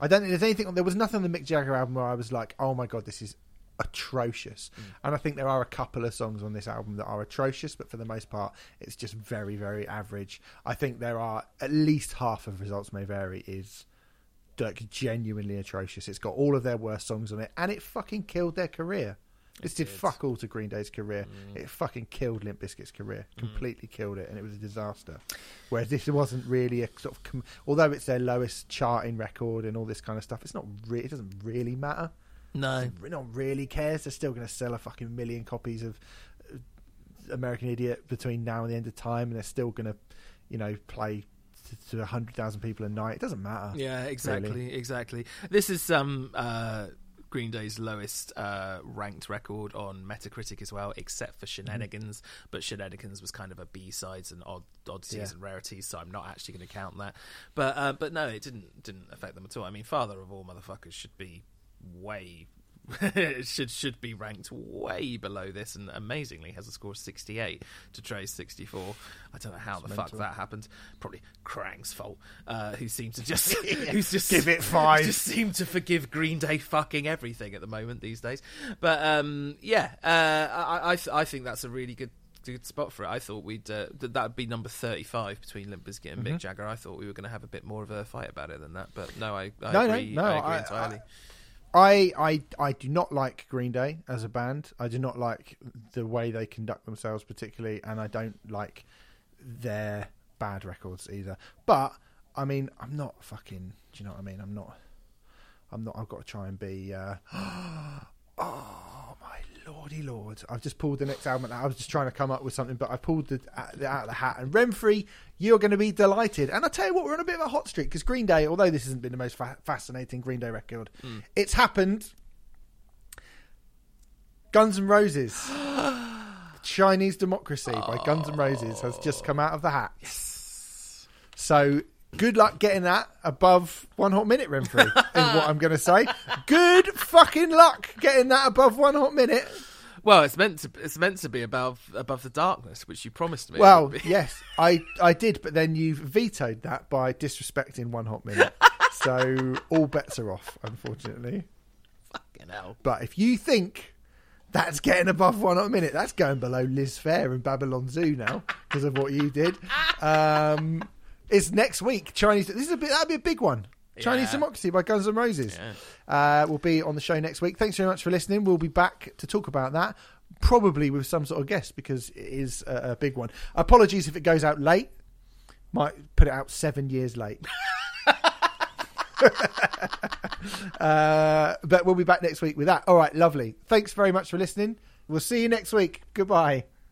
I don't think there's anything. There was nothing on the Mick Jagger album where I was like, "Oh my god, this is atrocious." Mm. And I think there are a couple of songs on this album that are atrocious, but for the most part, it's just very, very average. I think there are at least half of results may vary is like genuinely atrocious. It's got all of their worst songs on it, and it fucking killed their career. This did fuck all to Green Day's career. It fucking killed Limp Bizkit's career. Completely killed it, and it was a disaster. Whereas this wasn't really a sort of, com- although it's their lowest charting record and all this kind of stuff. It's not. Re- it doesn't really matter. No, It not really cares. They're still going to sell a fucking million copies of uh, American Idiot between now and the end of time, and they're still going to, you know, play to, to hundred thousand people a night. It doesn't matter. yeah, exactly, really. exactly. This is um uh Green Day's lowest uh, ranked record on Metacritic as well, except for Shenanigans. But Shenanigans was kind of a B sides and odd oddities Yeah. and rarities, so I'm not actually going to count that. But uh, but no, it didn't didn't affect them at all. I mean, Father of All Motherfuckers should be way should should be ranked way below this, and amazingly has a score of 68 to Tré's 64. I don't know how the fuck that happened. Probably Kerrang's fault, uh, who seems to just who's just Give it five. Just seem to forgive Green Day fucking everything at the moment these days. But um, yeah, uh, I I, th- I think that's a really good. Good spot for it. I thought we'd uh, th- that would be number thirty-five between Limp Bizkit and Mm-hmm. Mick Jagger. I thought we were going to have a bit more of a fight about it than that, but no, I, I No, no, agree. no, I agree I- entirely. I, I I do not like Green Day as a band. I do not like the way they conduct themselves particularly, and I don't like their bad records either. But I mean, I'm not fucking. Do you know what I mean? I'm not. I'm not. I've got to try and be. Uh, oh my lordy lord, I've just pulled the next album. out. I was just trying to come up with something, but I pulled the, uh, the out of the hat. And Renfrey, you're going to be delighted. And I tell you what, we're on a bit of a hot streak because Green Day, although this hasn't been the most fa- fascinating Green Day record, it's happened. Guns N' Roses. Chinese Democracy by Guns N' Roses has just come out of the hat. Yes. So good luck getting that above one hot minute, Renfrey, is what I'm going to say. Good fucking luck getting that above one hot minute. Well, it's meant to it's meant to be above above the darkness, which you promised me. Well, yes, I, I did, but then you vetoed that by disrespecting one hot minute. so all bets are off, unfortunately. Fucking hell. But if you think that's getting above one hot minute, that's going below Liz Phair and Babylon Zoo now because of what you did. Um, it's next week. Chinese. This is a bit. That'd be a big one. Chinese Yeah. Democracy by Guns N' Roses. Uh, will be on the show next week. Thanks very much for listening. We'll be back to talk about that, probably with some sort of guest because it is a, a big one. Apologies if it goes out late. Might put it out seven years late. uh, but we'll be back next week with that. All right, lovely. Thanks very much for listening. We'll see you next week. Goodbye.